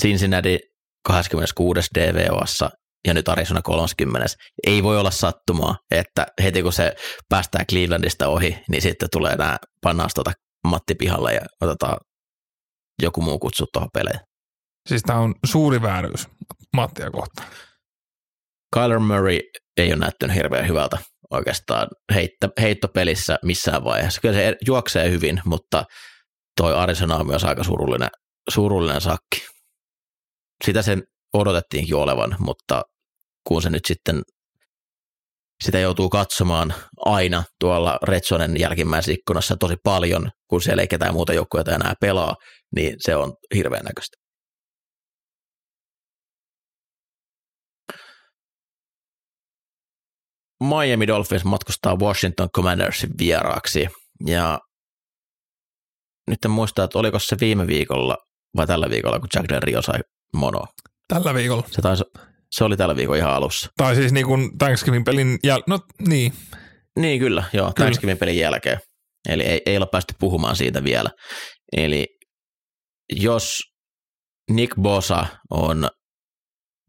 Cincinnati 26. DVOssa ja nyt Arizona 30. Ei voi olla sattumaa, että heti kun se päästää Clevelandista ohi, niin sitten tulee nämä, pannaan tota Matti pihalle ja otetaan joku muu kutsu tuohon peleihin. Siis tämä on suuri vääryys Mattia kohtaan. Kyler Murray ei ole näyttänyt hirveän hyvältä oikeastaan heittä, heittopelissä missään vaiheessa. Kyllä se juoksee hyvin, mutta toi Arizona on myös aika surullinen, surullinen sakki. Sitä sen odotettiinkin olevan, mutta kun se nyt sitten sitä joutuu katsomaan aina tuolla Retsonen jälkimmäisessä ikkunassa tosi paljon, kun siellä ei ketään muuta joukkueita enää pelaa, niin se on hirveän näköistä. Miami Dolphins matkustaa Washington Commandersin vieraaksi ja nyt en muista, että oliko se viime viikolla vai tällä viikolla, kun Jack Del Rio sai mono. Tällä viikolla. Se, taisi, se oli tällä viikon ihan alussa. Tai siis niin kuin Thanksgiving pelin jäl... No niin. Niin kyllä, joo, Kyllä. Thanksgiving pelin jälkeen. Eli ei, ei ole päästy puhumaan siitä vielä. Eli jos Nick Bosa on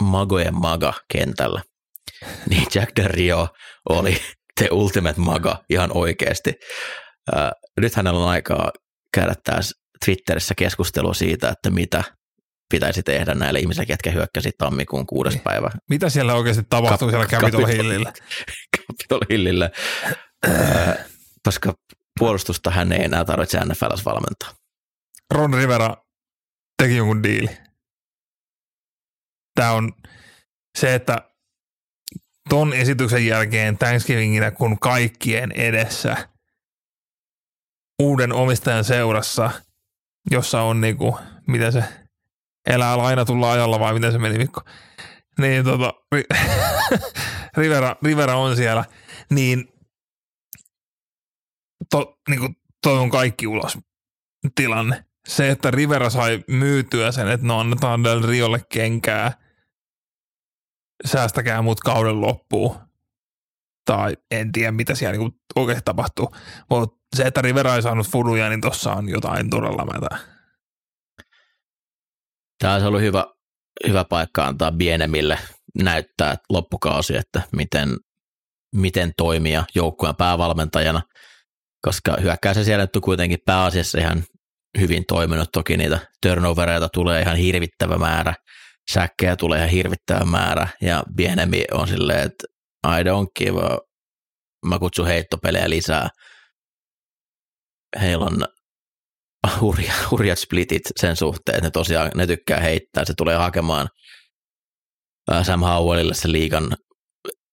magojen maga kentällä, <laughs> niin Jack Del Rio oli <laughs> the ultimate maga ihan oikeasti. Äh, nyt hänellä on aikaa käydä Twitterissä keskustelua siitä, että mitä pitäisi tehdä näille ihmisille, ketkä hyökkäsi tammikuun kuudes Niin. päivä Mitä siellä oikeasti tapahtuu Kap- siellä Capitol Hillillä? <laughs> Capitol Hillille, Äh, koska puolustusta hän ei enää tarvitse NFLs valmentaa. Ron Rivera teki jonkun diili. Tämä on se, että ton esityksen jälkeen Thanksgivinginä, kun kaikkien edessä uuden omistajan seurassa, jossa on niinku, miten se elää lainatulla ajalla vai miten se meni Mikko, niin tota, Ri- <laughs> Rivera, Rivera on siellä, niin, to, niinku, toi on kaikki ulos tilanne. Se, että Rivera sai myytyä sen, että no annetaan Del Riolle kenkää, säästäkää mut kauden loppuun. Tai en tiedä, mitä siellä niinku oikeasti tapahtuu. Mutta se, että Rivera ei saanut fuduja, niin tossa on jotain todella mätä. Tämä olisi ollut hyvä, hyvä paikka antaa Bienemille näyttää loppukausi, että miten miten toimia joukkueen päävalmentajana, koska hyökkäys siellä nyt kuitenkin pääasiassa ihan hyvin toiminut. Toki niitä turnovereita tulee ihan hirvittävä määrä, säkkejä tulee ihan hirvittävä määrä, ja Bienemi on silleen, että I don't give a, mä kutsun heittopelejä lisää. Heillä on hurja, hurjat splitit sen suhteen, että ne tosiaan ne tykkää heittää, se tulee hakemaan Sam Howellille se liigan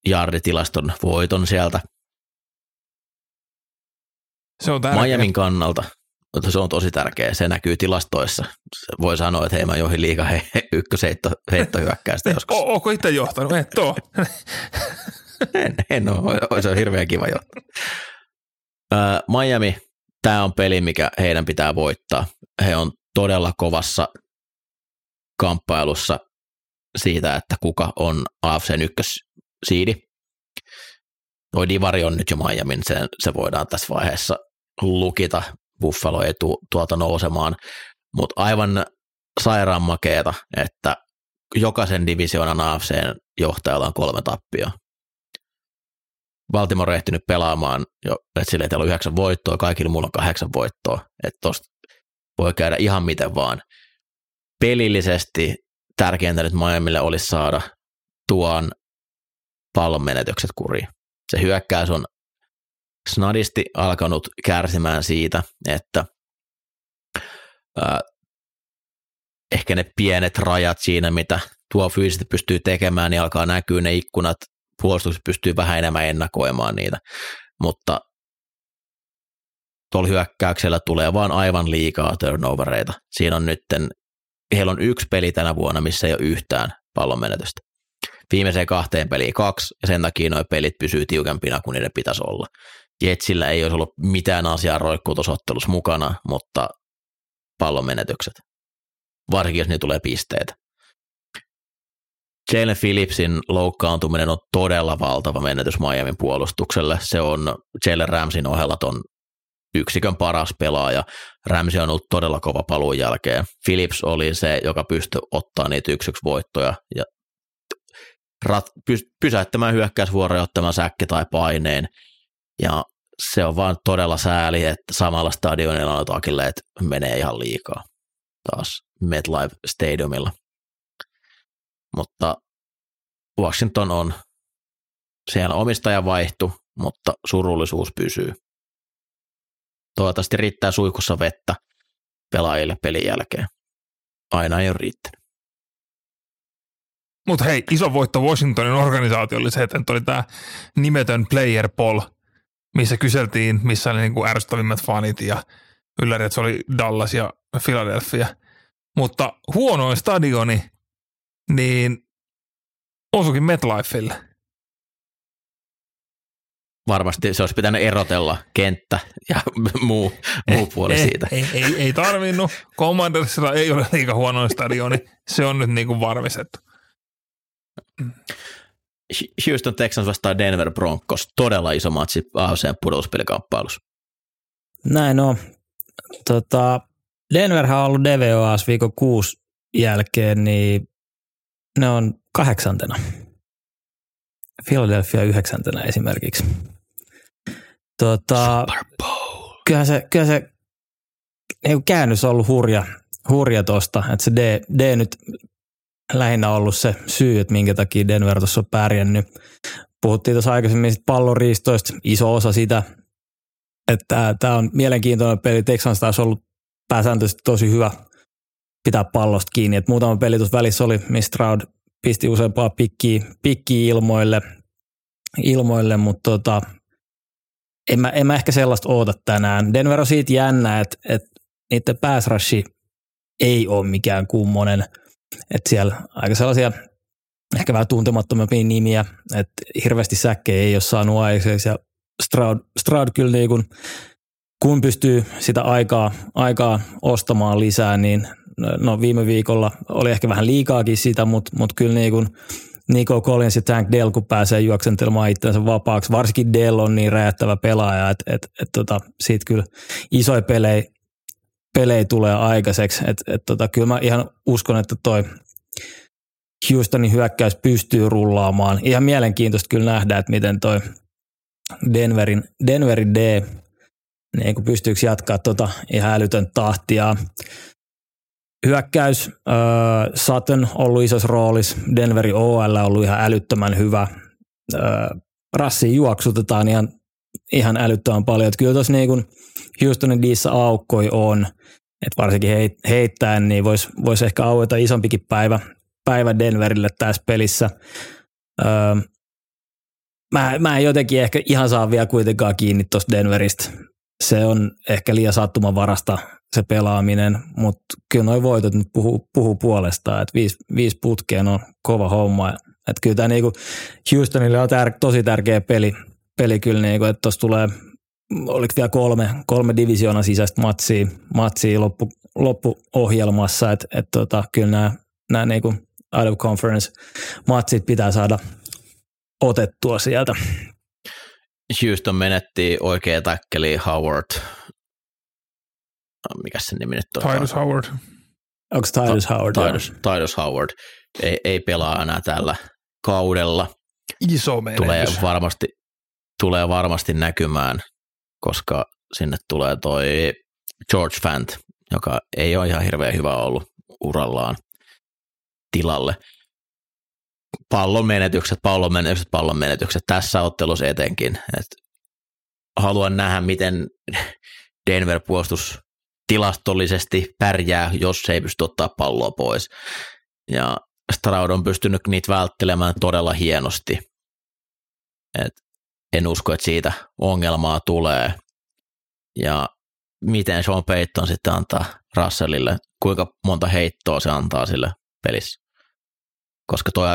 jaarditilaston voiton sieltä. Se on tärkeä. Miamin kannalta se on tosi tärkeä. Se näkyy tilastoissa. Voi sanoa, että hei mä johin liikaa he, he, ykkösheitto joskus. O, onko itse johtanut? Et oo. <laughs> en, en ole. Se on hirveän kiva johtaa. Miami, tämä on peli, mikä heidän pitää voittaa. He on todella kovassa kamppailussa siitä, että kuka on AFCn ykkössiidi. Toi Divari on nyt jo Miamin, se, se voidaan tässä vaiheessa lukita. Buffalo ei tu, tuolta nousemaan, mutta aivan sairaan makeeta, että jokaisen divisioonan AFCn johtajalla on kolme tappia. Baltimore on ehtinyt pelaamaan jo, että sille teillä on yhdeksän voittoa, kaikilla mulla on kahdeksan voittoa, että tosta voi käydä ihan miten vaan. Pelillisesti tärkeintä nyt Miamille olisi saada tuon pallon menetykset kuriin. Se hyökkäys on snadisti alkanut kärsimään siitä, että ää, ehkä ne pienet rajat siinä, mitä tuo fyysisesti pystyy tekemään, niin alkaa näkyä ne ikkunat, puolustus pystyy vähän enemmän ennakoimaan niitä, mutta tuolla hyökkäyksellä tulee vaan aivan liikaa turnovereita. Siinä on nytten, heillä on yksi peli tänä vuonna, missä ei ole yhtään pallon menetystä. Viimeiseen kahteen peliin kaksi, ja sen takia nuo pelit pysyy tiukempina kuin niiden pitäisi olla. Jetsillä ei olisi ollut mitään asiaa roikkuutosottelussa mukana, mutta pallon menetykset. Varsinkin, jos ne tulee pisteitä. Jalen Phillipsin loukkaantuminen on todella valtava menetys Miamin puolustukselle. Se on Jalen Ramsin ohella ton yksikön paras pelaaja. Ramsey on ollut todella kova paluun jälkeen. Phillips oli se, joka pystyi ottaa niitä yksi voittoja ja rat, py, pysäyttämään hyökkäysvuoroja ottamaan säkki tai paineen. Ja se on vaan todella sääli, että samalla stadionilla on että menee ihan liikaa taas MetLife Stadiumilla. Mutta Washington on, siellä omistaja vaihtu, mutta surullisuus pysyy. Toivottavasti riittää suihkussa vettä pelaajille pelin jälkeen. Aina ei ole riittänyt. Mutta hei, iso voitto Washingtonin organisaatiolle se, että oli tämä nimetön player poll – missä kyseltiin, missä oli niin kuin ärsyttävimmät fanit ja ylläri, että se oli Dallas ja Philadelphia. Mutta huonoin stadioni, niin osukin MetLifeille. Varmasti se olisi pitänyt erotella kenttä ja <laughs> muu, muu puoli ei, siitä. Ei, ei, ei tarvinnut. Commandersilla ei ole liikaa huonoin stadioni. Se on nyt niin kuin varmistettu. Houston Texans vastaan Denver Broncos. Todella iso matsi AFCn pudotuspelikaappailussa. Näin on. Tota, Denverhän on ollut DVOAS viikon kuusi jälkeen, niin ne on kahdeksantena. Philadelphia yhdeksäntenä esimerkiksi. Tota. Kyllähän se, kyllähän se niin käännös on ollut hurja, hurja tosta, että se D, D nyt lähinnä ollut se syy, että minkä takia Denver tuossa on pärjännyt. Puhuttiin tuossa aikaisemmin palloriistoista, iso osa sitä, että tämä on mielenkiintoinen peli. Texans taas ollut pääsääntöisesti tosi hyvä pitää pallosta kiinni. Et muutama peli tuossa välissä oli, missä Stroud pisti useampaa pikkiä, pikkiä ilmoille, ilmoille mutta tota, en, mä, en mä ehkä sellaista oota tänään. Denver on siitä jännä, että, että niiden pass ei ole mikään kummonen – että siellä aika sellaisia ehkä vähän tuntemattomampia nimiä, että hirveästi säkkejä ei ole saanut aikaiseksi ja Stroud, Stroud kyllä niin kun, kun pystyy sitä aikaa, aikaa ostamaan lisää, niin no viime viikolla oli ehkä vähän liikaakin sitä, mutta, mutta kyllä niin kun Nico Collins ja Tank Dell, kun pääsee juoksentelemaan itsensä vapaaksi, varsinkin Dell on niin räjättävä pelaaja, että et, et, tota, siitä kyllä isoja pelejä pelejä tulee aikaiseksi. Et, et tota, kyllä mä ihan uskon, että toi Houstonin hyökkäys pystyy rullaamaan. Ihan mielenkiintoista kyllä nähdä, että miten toi Denverin, Denverin D, niin kuin pystyykö jatkaa tota ihan älytön tahtia. Hyökkäys, äh, Sutton ollut isossa roolissa, Denverin OL ollut ihan älyttömän hyvä. Äh, Rassi juoksutetaan ihan, ihan älyttömän paljon. Että kyllä tuossa niin Houstonin Dissä aukkoi on, että varsinkin heit, heittäen, niin voisi vois ehkä aueta isompikin päivä, päivä Denverille tässä pelissä. Öö, mä, mä en jotenkin ehkä ihan saa vielä kuitenkaan kiinni tuosta Denveristä. Se on ehkä liian sattumanvarasta se pelaaminen, mutta kyllä nuo voitot nyt puhuu, puhuu puolestaan, että viisi, viisi putkeen on kova homma. Että kyllä tämä niinku Houstonille on tär, tosi tärkeä peli, peli kyllä, niinku, että tuossa tulee oliko vielä kolme, kolme divisioonan sisäistä matsia, matsia loppu, loppuohjelmassa, että et tota, kyllä nämä, nämä niinku out of conference matsit pitää saada otettua sieltä. Houston menetti oikea täkkeli Howard. Mikä se nimi nyt on? Titus Howard. Onko Titus Howard? Titus, Titus Howard. Ei, ei pelaa enää tällä kaudella. Iso menetys. Tulee varmasti, tulee varmasti näkymään koska sinne tulee toi George Fant, joka ei ole ihan hirveän hyvä ollut urallaan tilalle. Pallon menetykset, pallon menetykset, pallon menetykset tässä ottelussa etenkin. Et haluan nähdä, miten Denver puolustus tilastollisesti pärjää, jos se ei pysty ottaa palloa pois. Ja Stroud on pystynyt niitä välttelemään todella hienosti. Et en usko, että siitä ongelmaa tulee. Ja miten Sean Payton sitten antaa Russellille, kuinka monta heittoa se antaa sille pelissä. Koska toi,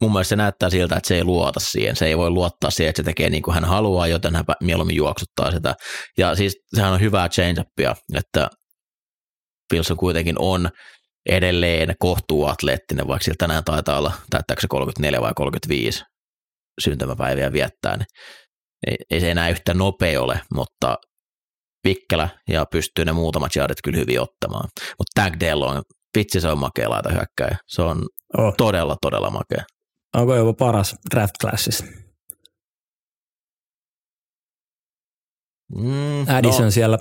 mun mielestä se näyttää siltä, että se ei luota siihen. Se ei voi luottaa siihen, että se tekee niin kuin hän haluaa, joten hän mieluummin juoksuttaa sitä. Ja siis sehän on hyvää change-upia, että Wilson kuitenkin on edelleen kohtuu atleettinen, vaikka siltä tänään taitaa olla, täyttääkö se 34 vai 35 syntymäpäiviä viettää, niin ei, ei se enää yhtä nopea ole, mutta vikkelä ja pystyy ne muutamat jardit kyllä hyvin ottamaan. Mutta Tagdale on, vitsi se on makea laita hyökkäjä. Se on oh. todella, todella makea. Onko jopa paras draft classissa? Mm, Addison no. siellä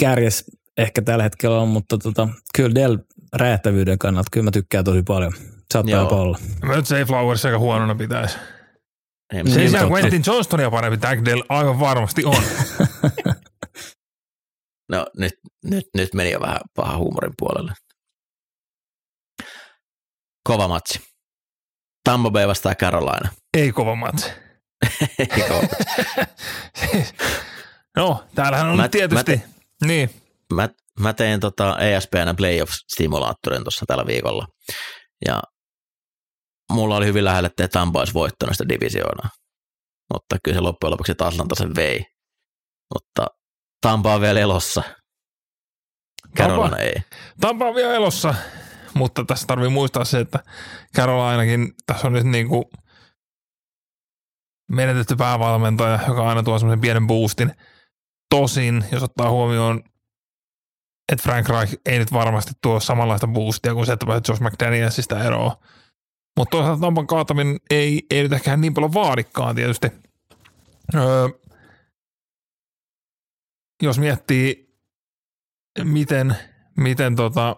kärjes ehkä tällä hetkellä on, mutta tota, kyllä Dell räjähtävyyden kannalta, kyllä mä tykkään tosi paljon. Saattaa jopa olla. Mä nyt Safe Flowers aika huonona pitäisi. Ei, siis Quentin Johnstonia parempi Tagdale aivan varmasti on. <laughs> no nyt, nyt, nyt meni jo vähän paha huumorin puolelle. Kova matsi. Tampa Bay vastaa Carolina. Ei kova matsi. <laughs> Ei kova siis, <laughs> no, täällähän on mä, tietysti. Mä, te, niin. Mä, mä tein tota ESPN Playoffs-simulaattorin tuossa tällä viikolla. Ja mulla oli hyvin lähellä, että Tampa olisi voittanut sitä divisioonaa. Mutta kyllä se loppujen lopuksi Atlanta sen vei. Mutta Tampa on vielä elossa. Carolina ei. Tampa on vielä elossa, <laughs> mutta tässä tarvii muistaa se, että ainakin tässä on nyt niin kuin menetetty päävalmentaja, joka aina tuo semmoisen pienen boostin. Tosin, jos ottaa huomioon, että Frank Reich ei nyt varmasti tuo samanlaista boostia kuin se, että Josh McDanielsista eroa mutta toisaalta Tampan kaataminen ei, ei nyt ehkä niin paljon vaadikaan tietysti. Öö, jos miettii, miten, miten tota,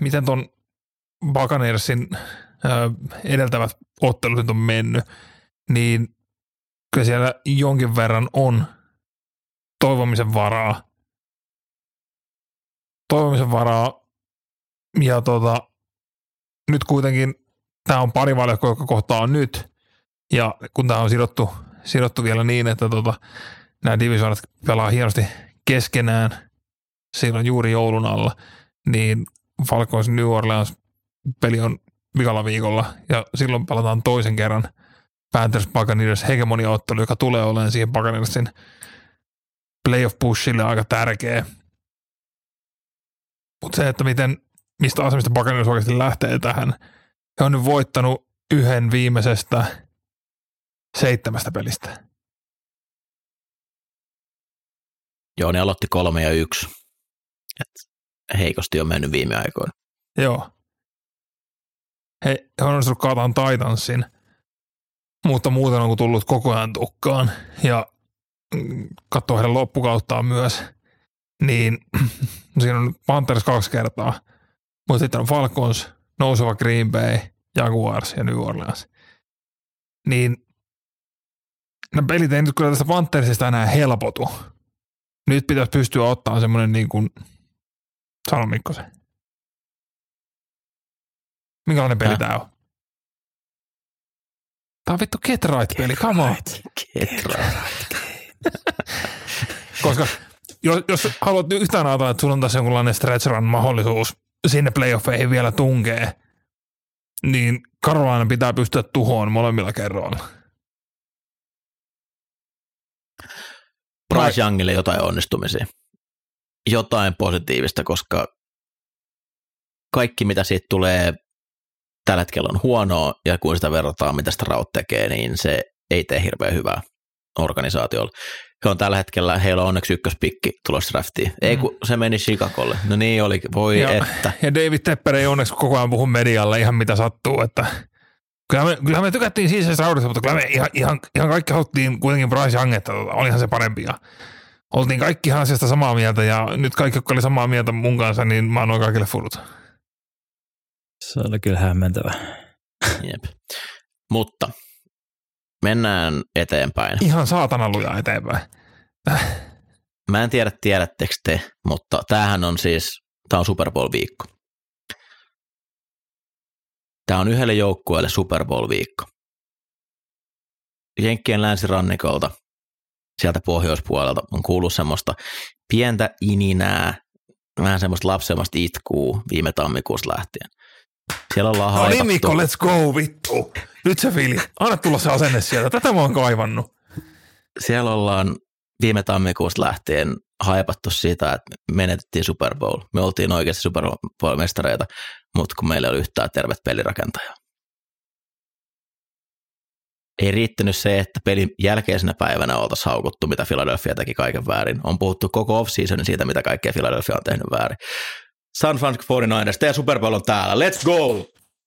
miten ton Buccaneersin edeltävät ottelut nyt on mennyt, niin kyllä siellä jonkin verran on toivomisen varaa. Toivomisen varaa ja tota, nyt kuitenkin tämä on pari valjakko, joka kohtaa nyt. Ja kun tämä on sidottu, sidottu vielä niin, että tota, nämä divisioonat pelaa hienosti keskenään silloin juuri joulun alla, niin Falcons New Orleans peli on vikalla viikolla ja silloin palataan toisen kerran Panthers Buccaneers hegemoniaottelu, joka tulee olemaan siihen Buccaneersin playoff pushille aika tärkeä. Mutta se, että miten mistä asemista Buccaneers oikeasti lähtee tähän. He on nyt voittanut yhden viimeisestä seitsemästä pelistä. Joo, ne aloitti kolme ja yksi. Et heikosti on mennyt viime aikoina. Joo. He, he on onnistunut kaataan Titansin. mutta muuten on tullut koko ajan tukkaan ja mm, katsoo heidän loppukauttaan myös, niin <clears throat> siinä on Panthers kaksi kertaa, mutta sitten on Falcons, nouseva Green Bay, Jaguars ja New Orleans. Niin nämä pelit ei nyt kyllä tästä Panthersista enää helpotu. Nyt pitäisi pystyä ottaa semmoinen niin kuin, sano Mikkosen. Minkälainen peli tämä on? Tämä on vittu Get Right-peli, come on. Get right. <laughs> Koska jos, jos haluat yhtään ajatella, että sulla on tässä jonkunlainen stretch run mahdollisuus sinne playoffeihin vielä tunkee, niin Carolina pitää pystyä tuhoon molemmilla kerroilla. Bryce Youngille jotain onnistumisia. Jotain positiivista, koska kaikki mitä siitä tulee tällä hetkellä on huonoa, ja kun sitä verrataan, mitä sitä Raut tekee, niin se ei tee hirveän hyvää organisaatiolla. He on tällä hetkellä, heillä on onneksi ykköspikki tulossa draftiin. Ei kun se meni Chicagolle. No niin oli, voi Ja- että. <laughs> Ja David Tepper ei onneksi koko ajan puhu medialle ihan mitä sattuu, että kyllä me, kyllä me tykättiin siis raudasta, mutta kyllä me ihan, ihan, ihan kaikki haluttiin kuitenkin Bryce Young, että tota, olihan se parempi ja oltiin kaikki asiasta samaa mieltä ja nyt kaikki, jotka oli samaa mieltä mun kanssa, niin mä annoin kaikille furut. Se oli kyllä hämmentävä. Jep. Mutta mennään eteenpäin. Ihan saatana luja eteenpäin. Mä en tiedä, tiedättekö te, mutta tämähän on siis, tämä on Super Bowl-viikko. Tämä on yhdelle joukkueelle Super Bowl-viikko. Jenkkien länsirannikolta, sieltä pohjoispuolelta on kuullut semmoista pientä ininää, vähän semmoista lapsemmasta itkuu viime tammikuusta lähtien. Siellä ollaan No niin. Mikko, let's go vittu. Nyt se Fili. Anna tulla se asenne sieltä. Tätä mä oon kaivannut. siellä ollaan viime tammikuusta lähtien haipattu siitä, että menetettiin Super Bowl. Me oltiin oikeasti Super Bowl-mestareita, mutta kun meillä ei ole yhtään tervet pelirakentajaa. Ei riittänyt se, että pelin jälkeisenä päivänä oltaisiin haukuttu, mitä Philadelphia teki kaiken väärin. On puhuttu koko off-seasonin siitä, mitä kaikkea Philadelphia on tehnyt väärin. San Francisco 49ers, teidän Super Bowl on täällä. Let's go!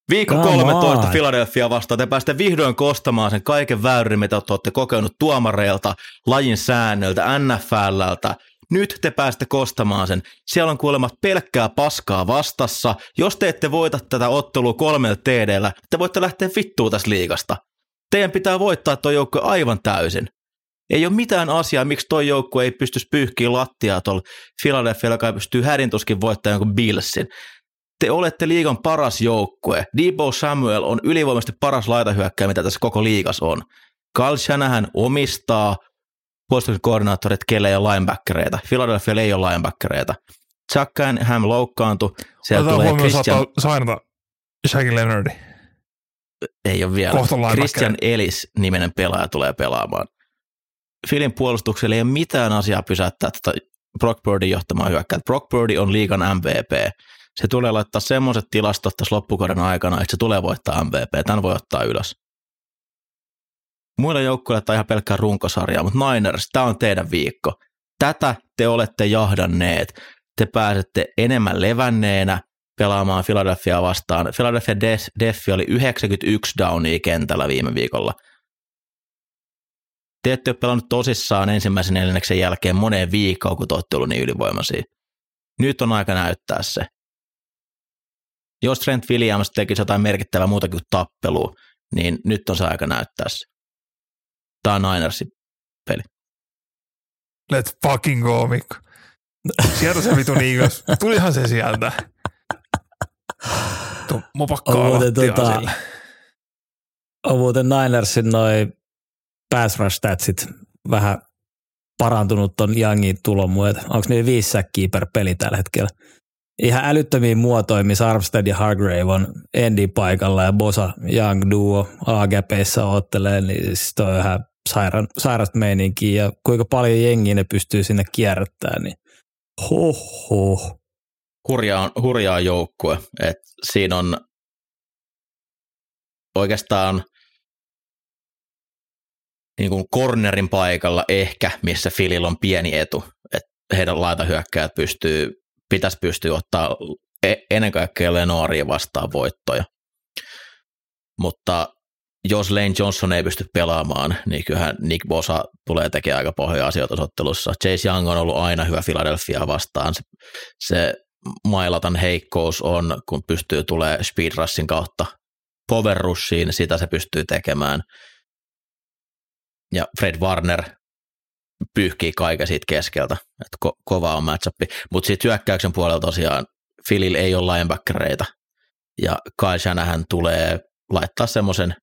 Viikko Come 13 on. Philadelphia vastaan. Te pääsette vihdoin kostamaan sen kaiken väärin, mitä te olette kokenut tuomareilta, lajin säännöltä, NFLltä. Nyt te pääsette kostamaan sen. Siellä on kuulemma pelkkää paskaa vastassa. Jos te ette voita tätä ottelua kolmella TDllä, te voitte lähteä vittuun tästä liigasta. Teidän pitää voittaa tuo joukkue aivan täysin. Ei ole mitään asiaa, miksi tuo joukkue ei pystyisi pyyhkiä lattiaa tuolla Philadelphia, joka pystyy hädintuskin voittamaan jonkun Billsin. Te olette liigan paras joukkue. Debo Samuel on ylivoimaisesti paras laitahyökkäjä, mitä tässä koko liigas on. Carl Shanahan omistaa puolustuksen koordinaattorit, kelle ei ole linebackereita. Philadelphia ei ole linebackereita. Chuck Ham loukkaantui. Siellä Otetaan tulee Christian, sainata Shaggy Leonardi. Ei ole vielä. Christian Ellis-niminen pelaaja tulee pelaamaan. Philin puolustuksella ei ole mitään asiaa pysäyttää tätä Brock Birdin johtamaa hyökkää. Brock Birdie on liigan MVP. Se tulee laittaa semmoiset tilastot tässä loppukauden aikana, että se tulee voittaa MVP. Tämän voi ottaa ylös. Muilla joukkueilla tämä on ihan pelkkää runkosarjaa, mutta Niners, tämä on teidän viikko. Tätä te olette jahdanneet. Te pääsette enemmän levänneenä pelaamaan Philadelphia vastaan. Philadelphia Def- Deffi oli 91 downia kentällä viime viikolla. Te ette ole pelannut tosissaan ensimmäisen neljänneksen jälkeen moneen viikkoon, kun te olette ollut niin ylivoimaisia. Nyt on aika näyttää se. Jos Trent Williams tekisi jotain merkittävää muuta kuin tappelua, niin nyt on se aika näyttää se. Tämä on Ninersin peli. Let's fucking go, Mikko. Sieltä se vitu Eagles. Tulihan se sieltä. Tuo mopakkaa On muuten tota-. On muuten Ninersin noi pass rush statsit vähän parantunut ton Youngin tulon myötä. Onko ne viisi säkkiä per peli tällä hetkellä? Ihan älyttömiin muotoihin, missä Armstead ja Hargrave on Endin paikalla ja Bosa Young duo A-gäpeissä ottelee, niin siis toi on ihan sairaan, sairasta meininkiä ja kuinka paljon jengiä ne pystyy sinne kierrättämään, niin hoho. Hurjaa, hurjaa joukkue. Et siinä on oikeastaan niin kuin cornerin paikalla ehkä, missä Filillä on pieni etu. että heidän laitahyökkäjät pystyy, pitäisi pystyä ottaa e- ennen kaikkea Lenoria vastaan voittoja. Mutta jos Lane Johnson ei pysty pelaamaan, niin kyllähän Nick Bosa tulee tekemään aika pohjaa asioita ottelussa. Chase Young on ollut aina hyvä Philadelphia vastaan. Se, se mailatan heikkous on, kun pystyy tulee speed rushin kautta power rushiin, sitä se pystyy tekemään. Ja Fred Warner pyyhkii kaiken siitä keskeltä, että ko- kova on matchup. Mutta sitten hyökkäyksen puolella tosiaan Philil ei ole linebackereita, ja Kyle Shanahan tulee laittaa semmoisen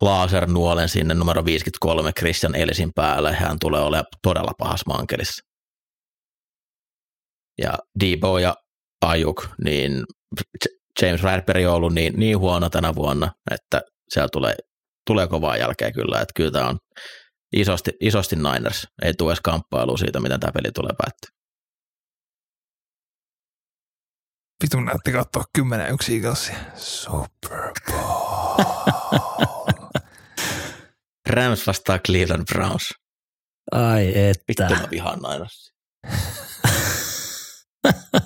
lasernuolen sinne numero 53 Christian Elisin päälle. Hän tulee olemaan todella pahas mankelissa. Ja Debo ja Ajuk, niin James Bradbury on ollut niin, niin huono tänä vuonna, että siellä tulee, tulee kovaa jälkeä kyllä, että kyllä tämä on isosti, isosti Niners. Ei tule edes kamppailu siitä, miten tämä peli tulee päättyä. Vitun näytti katsoa 10 yksi Eaglesia. Super Bowl. <laughs> Rams vastaa Cleveland Browns. Ai Vittu että. mä vihaan Ninersia. <laughs>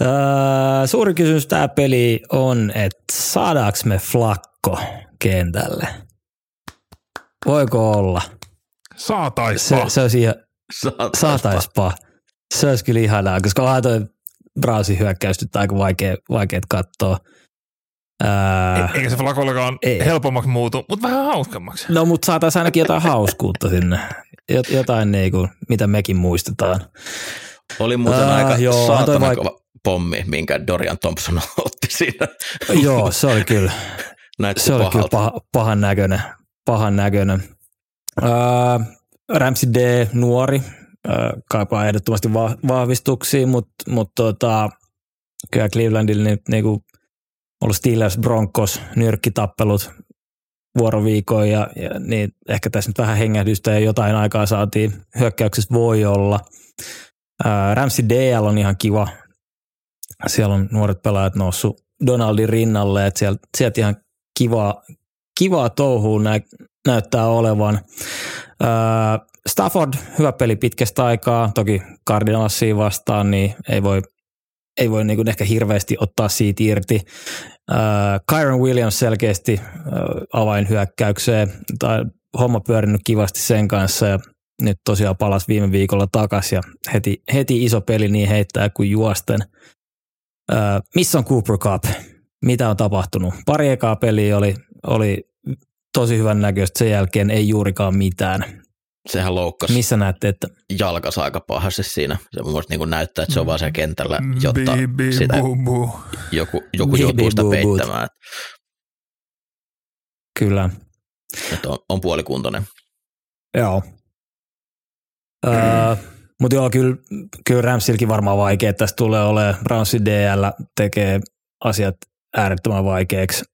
Öö, suuri kysymys tämä peli on, että saadaanko me flakko kentälle? Voiko olla? Saataispa. Se, se olisi ihan, Saataispa. saataispa. Se olisi kyllä ihanaa, koska onhan toi Browsin hyökkäys nyt aika vaikea, vaikeat katsoa. Ää, Eikä se flakollakaan Ei. helpommaksi muutu, mutta vähän hauskemmaksi. no mutta saataisiin ainakin jotain hauskuutta sinne. Jot, jotain niinku, mitä mekin muistetaan. Oli muuten Ää, aika joo, saatana vaik- kova pommi, minkä Dorian Thompson <laughs> otti siinä. Joo, se oli kyllä. Näytti Se oli kyllä pahalta. paha, pahan näköinen. Pahan näköinen. Öö, Ramsey D, nuori, öö, kaipaa ehdottomasti va- vahvistuksia, mutta mut tota, kyllä Clevelandilla nyt niinku ollut Steelers, Broncos, nyrkkitappelut vuoroviikoin ja, ja niin ehkä tässä nyt vähän hengähdystä ja jotain aikaa saatiin. Hyökkäyksessä voi olla. Ramsey DL on ihan kiva. Siellä on nuoret pelaajat noussut Donaldin rinnalle, että sieltä, sieltä ihan kivaa, kivaa touhua nä, näyttää olevan. Öö, Stafford, hyvä peli pitkästä aikaa, toki Cardinalsia vastaan, niin ei voi, ei voi niin ehkä hirveästi ottaa siitä irti. Öö, Kyron Williams selkeästi öö, avainhyökkäykseen, tai homma pyörinyt kivasti sen kanssa ja nyt tosiaan palas viime viikolla takaisin ja heti, heti iso peli niin heittää kuin juosten. Öö, missä on Cooper Cup? Mitä on tapahtunut? Pari ekaa peliä oli, oli tosi hyvän näköistä, sen jälkeen ei juurikaan mitään. Sehän loukkasi Missä näette, että jalkansa aika pahasti siinä. Se mun mielestä niin näyttää, että se on vaan siellä kentällä, jotta Bi, bi, sitä bu, bu. joku, joku Bi, joutuu bi, sitä bu, peittämään. kyllä, Että on, on puolikuntoinen. joo. Öö, Mutta joo, kyllä, kyllä Ramsilkin varmaan vaikea tästä tulee olemaan. Brownsin DL tekee asiat äärettömän vaikeaksi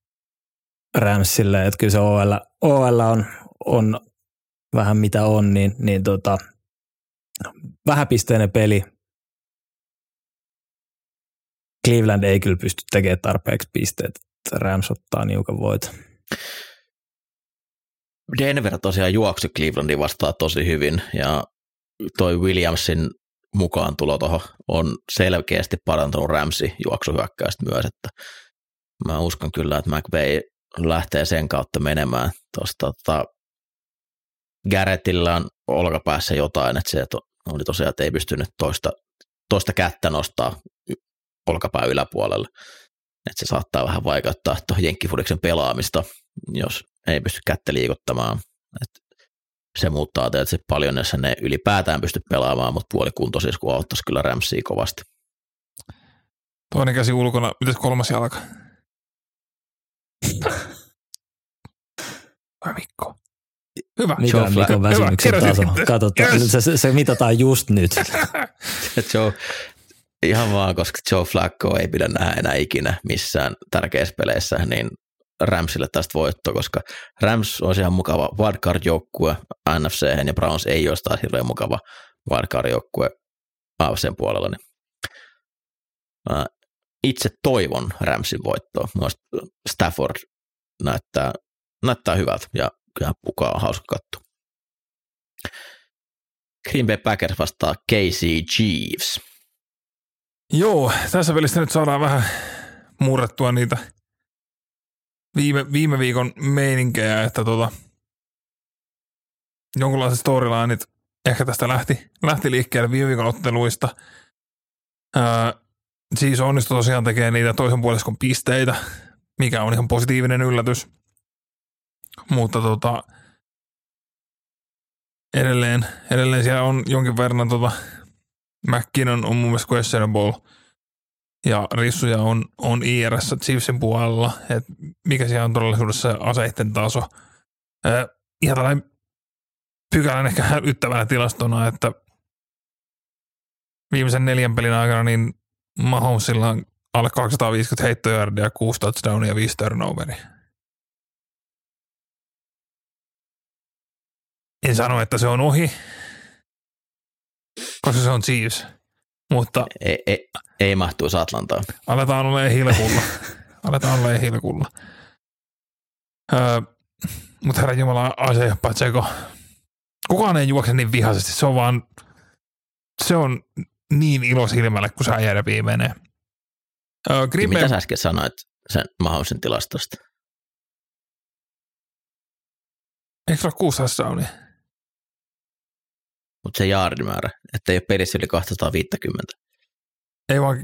Ramsille, että kyllä se OL, OL on, on vähän mitä on, niin, niin tota, vähäpisteinen peli. Cleveland ei kyllä pysty tekemään tarpeeksi pisteet. Rams ottaa niukan voiton. Denver tosiaan juoksi Clevelandin vastaan tosi hyvin ja toi Williamsin mukaan tulo tuohon on selkeästi parantanut Ramsi juoksuhyökkäystä myös, että mä uskon kyllä, että McVay lähtee sen kautta menemään. Tuosta tota, Garrettilla on olkapäässä jotain, että se oli tosiaan, että ei pystynyt toista, toista kättä nostaa olkapää yläpuolelle. Että se saattaa vähän vaikeuttaa tuohon jenkkifudiksen pelaamista, jos ei pysty kättä liikuttamaan. Et se muuttaa tietysti paljon, jos ne ylipäätään pysty pelaamaan, mutta puolikuntoisissa kun auttaisi kyllä Ramsia kovasti. Toinen käsi ulkona. Mitäs kolmas jalka? Vai Mikko? Hyvä. Mikä on Mikon väsymyksen Hyvä, taso? Katsotaan, Yes. se, se, se mitataan just nyt. <laughs> <laughs> Joe, ihan vaan, koska Joe Flacco ei pidä nähdä enää ikinä missään tärkeissä peleissä, niin Ramsille tästä voitto, koska Rams olisi ihan mukava wildcard-joukkue NFC ja Browns ei olisi taas hirveän mukava wildcard-joukkue AFCn puolella. Niin mä itse toivon Ramsin voittoa. Mielestäni Stafford näyttää, näyttää hyvältä ja kyllä pukaa on hauska katsoa. Green Bay Packers vastaa KC Chiefs. Joo, tässä pelissä nyt saadaan vähän murrettua niitä viime, viime viikon meininkejä, että tota, jonkunlaiset storylineit ehkä tästä lähti, lähti liikkeelle viime viikon otteluista. Öö, siis onnistui tosiaan tekemään niitä toisen puoliskon pisteitä, mikä on ihan positiivinen yllätys. Mutta tota, edelleen, edelleen siellä on jonkin verran tota, McKinnon on mun mielestä questionable ja rissuja on, on IRS Chiefsin puolella, että mikä siellä on todellisuudessa aseiden taso. Äh, ihan tällainen pykälän ehkä hälyttävänä tilastona, että viimeisen neljän pelin aikana niin Mahomesilla on alle 250 heittojardia, 6 touchdownia ja 5 turnoveria. En sano, että se on ohi, koska se on Chiefs, mutta Ei, ei, ei mahtuisi Atlantaan. aletaan olemaan hilkulla. <laughs> aletaan olemaan hilkulla. Öö, mutta herra Jumala, Ase Patseko, kukaan ei juokse niin vihaisesti. Se on vaan, se on niin ilo silmälle, kun sä jäädä menee. Öö, Bay, Mitä sä äsken sanoit sen mahdollisen tilastosta? eikö se ole kuusi touchdownia? Mutta se jaardimäärä, että ei ole pelissä yli 250. Ei vaan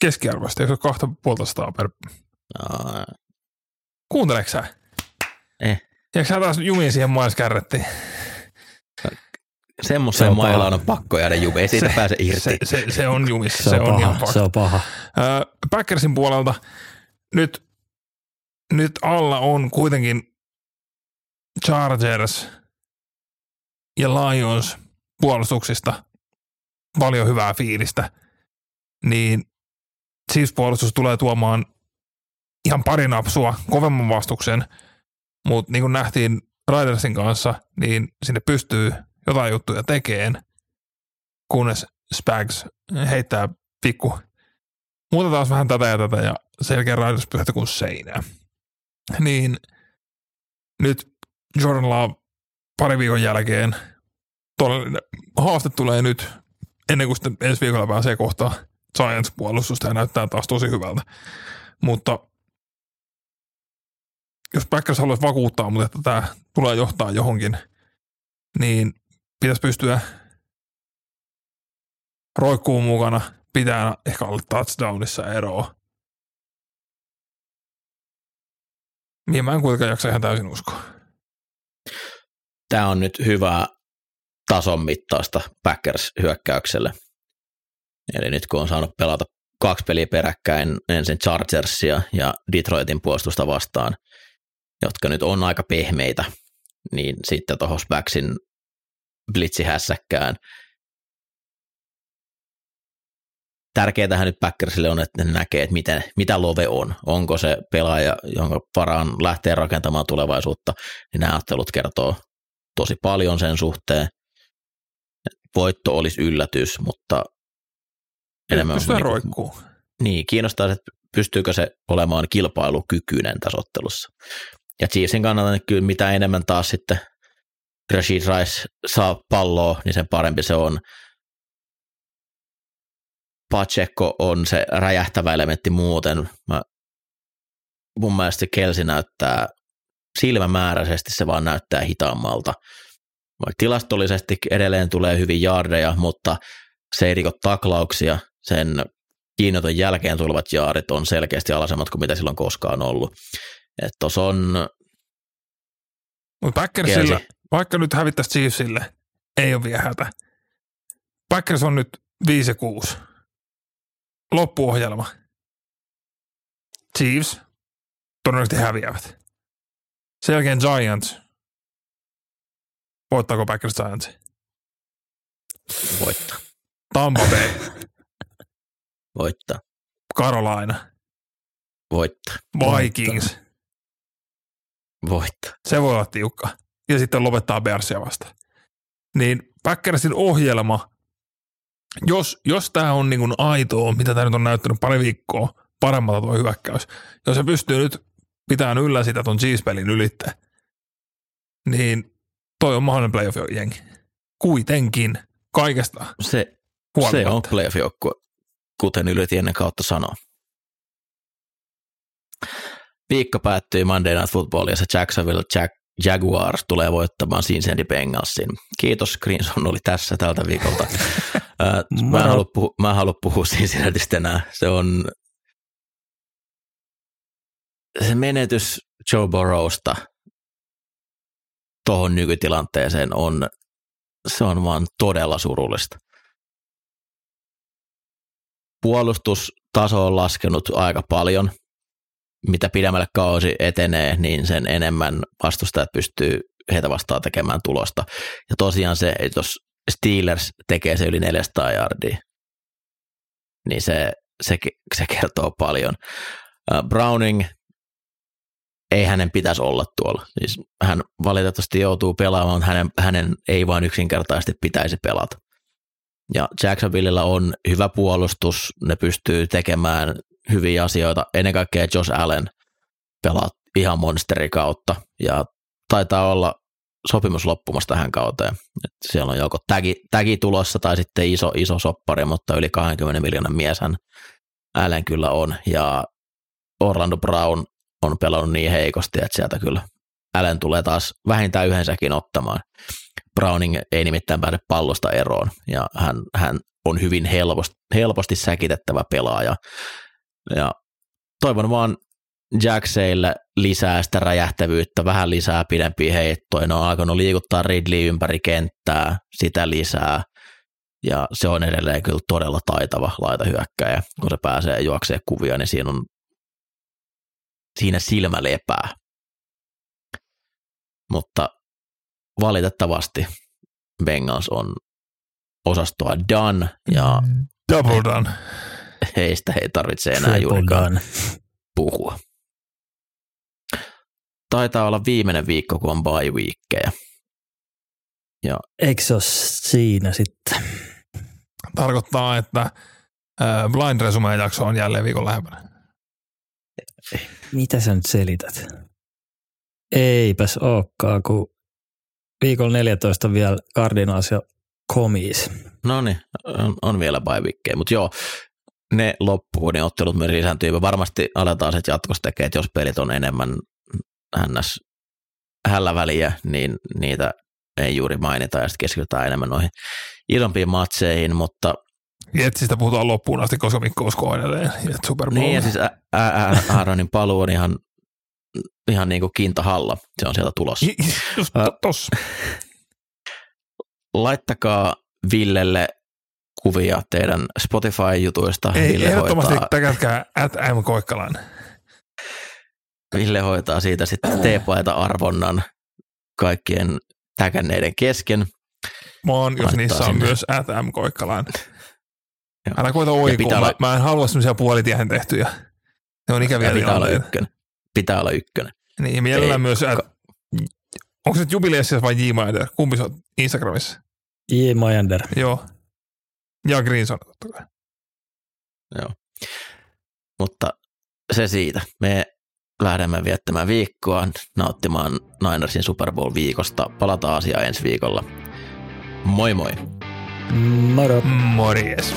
keskiarvoista, eikö se ole kahta puolta sataa per... Aa, Kuunteleeko sä? Eh. Jääkö sä taas jumiin siihen maiskärrettiin? Se Semmoiseen on mailaan paha. on pakko jäädä jume, ei siitä pääse irti. Se, se, se on jumissa, Se, se, on, on ihan paha, pakko. se on paha. Öö, Packersin puolelta nyt, nyt alla on kuitenkin Chargers ja Lions puolustuksista paljon hyvää fiilistä, niin Chiefs puolustus tulee tuomaan ihan pari napsua kovemman vastuksen, mutta niin kuin nähtiin Raidersin kanssa, niin sinne pystyy jotain juttuja tekemään, kunnes Spags heittää pikku muuta taas vähän tätä ja tätä ja selkeä Raiders pyhätä kuin seinää. Niin nyt Jordan Love pari viikon jälkeen todellinen haaste tulee nyt ennen kuin sitten ensi viikolla pääsee kohtaan Giants-puolustusta ja näyttää taas tosi hyvältä. Mutta jos Packers haluaisi vakuuttaa, mutta että tämä tulee johtaa johonkin, niin pitäisi pystyä roikkuun mukana, pitää ehkä alle touchdownissa eroa. Niin mä en kuitenkaan jaksa ihan täysin uskoa. Tämä on nyt hyvää tason mittaista Packers-hyökkäykselle. Eli nyt kun on saanut pelata kaksi peliä peräkkäin, ensin Chargersia ja Detroitin puolustusta vastaan, jotka nyt on aika pehmeitä, niin sitten tuohon Spaxin blitzihässäkkään. Tärkeätähän nyt Packersille on, että ne näkee, että miten, mitä Love on. Onko se pelaaja, jonka varaan lähtee rakentamaan tulevaisuutta, niin nämä ottelut kertoo tosi paljon sen suhteen. Voitto olisi yllätys, mutta enemmän Pystytään niinku- roikkuu. niin, kiinnostaa, että pystyykö se olemaan kilpailukykyinen tässä ottelussa. Ja Chiefsin kannalta niin kyllä mitä enemmän taas sitten Rashid Rice saa palloa, niin sen parempi se on. Pacheco on se räjähtävä elementti muuten. Mä, mun mielestä Kelsi näyttää silmämääräisesti, se vaan näyttää hitaammalta. Vaikka tilastollisesti edelleen tulee hyvin jardeja, mutta se ei riko taklauksia. Sen kiinnoton jälkeen tulevat jaarit on selkeästi alhaisemmat kuin mitä silloin koskaan ollut. Että tuossa on Mutta Packersilla, vaikka nyt hävittäisi Chiefsille, ei ole vielä hätä. Packers on nyt 5 ja 6. Loppuohjelma. Chiefs todennäköisesti häviävät. Sen jälkeen Giants. Voittaako Packers Giants? voittaa. Tampa Bay, <laughs> Voittaa. Carolina, Voittaa. Vikings. Voittaa. Se voi olla tiukka. Ja sitten lopettaa Bearsia vasta. Niin Packersin ohjelma, jos, jos tämä on niin aitoa, mitä tämä nyt on näyttänyt pari viikkoa paremmalta tuo hyökkäys, jos se pystyy nyt pitämään yllä sitä ton Chiefs-pelin ylitte, niin toi on mahdollinen playoff-jengi. Kuitenkin kaikesta Se, se on playoff-joukkue, kuten Ylöti ennen kautta sanoo. viikko päättyy Monday Night Football ja se Jacksonville Jack Jaguars tulee voittamaan Cincinnati Bengalsin. Kiitos, Greenson oli tässä tältä viikolta. <laughs> mä, en halua puhua, mä en halua puhua Cincinnatista enää. Se on se menetys Joe Burrowsta tuohon nykytilanteeseen on, se on vaan todella surullista. Puolustustaso on laskenut aika paljon. Mitä pidemmälle kausi etenee, niin sen enemmän vastustajat pystyy heitä vastaan tekemään tulosta. Ja tosiaan se, että jos Steelers tekee se yli 400 yardia, niin se, se, se kertoo paljon. Browning ei hänen pitäisi olla tuolla. Siis hän valitettavasti joutuu pelaamaan, hänen, hänen ei vain yksinkertaisesti pitäisi pelata. Ja Jacksonvillella on hyvä puolustus, ne pystyy tekemään hyviä asioita. Ennen kaikkea Josh Allen pelaa ihan monsteri kautta ja taitaa olla sopimus loppumassa tähän kauteen. Et siellä on joko tagi, tagi tulossa tai sitten iso, iso soppari, mutta yli 20 miljoonan mies hän Allen kyllä on. Ja Orlando Brown on pelannut niin heikosti, että sieltä kyllä Allen tulee taas vähintään yhdensäkin ottamaan. Browning ei nimittäin pääse pallosta eroon ja hän, hän on hyvin helposti, helposti säkitettävä pelaaja. Ja toivon vaan Jackseille lisää sitä räjähtävyyttä, vähän lisää pidempiä heittoja. Ne on alkanut liikuttaa Ridley ympäri kenttää, sitä lisää. Ja se on edelleen kyllä todella taitava laitahyökkäjä. Kun se pääsee juokseen kuvia, niin siinä on siinä silmä lepää. Mutta valitettavasti Bengals on osastoa done ja mm, Double done. heistä ei tarvitse enää juurikaan puhua. Taitaa olla viimeinen viikko, kun on bye weekkejä. Ja. Eikö se ole siinä sitten? Tarkoittaa, että Blind Resume jakso on jälleen viikon lähempänä. Mitä sä nyt selität? Eipäs olekaan, kun viikolla 14 vielä Cardinals ja Komis. No niin, on, vielä bye mutta joo, ne loppuu, ne ottelut myös lisääntyy. Varmasti aletaan sitten jatkossa tekemään, että jos pelit on enemmän hännäs hällä väliä, niin niitä ei juuri mainita ja sitten keskitytään enemmän noihin isompiin matseihin, mutta Jetsistä puhutaan loppuun asti, koska Mikko uskoo edelleen. Super Bowl. Niin, ja siis Aaronin paluu on ihan, ihan niin kuin kintahalla. Se on sieltä tulossa. Just tossa. Laittakaa Villelle kuvia teidän Spotify-jutuista. Ei, Ville ehdottomasti täkätkää at M. Koikkalan. Ville hoitaa siitä sitten teepaita arvonnan kaikkien täkänneiden kesken. Mä oon, jos niissä on myös at M. Koikkalan. Älä koita oikua. Olla... Mä, en halua semmoisia puolitiehen tehtyjä. Ne on ikäviä pitää olla ykkönen. Pitää olla ykkönen. Niin, mielellään Ei, myös, ka- onko se Jubileessa vai J. Majander? Kumpi se on Instagramissa? J. Majander. Joo. Ja Greenson totta kai. Joo. Mutta se siitä. Me lähdemme viettämään viikkoa, nauttimaan Ninersin Super Bowl-viikosta. Palataan asiaan ensi viikolla. Moi moi! Moro! Morjes!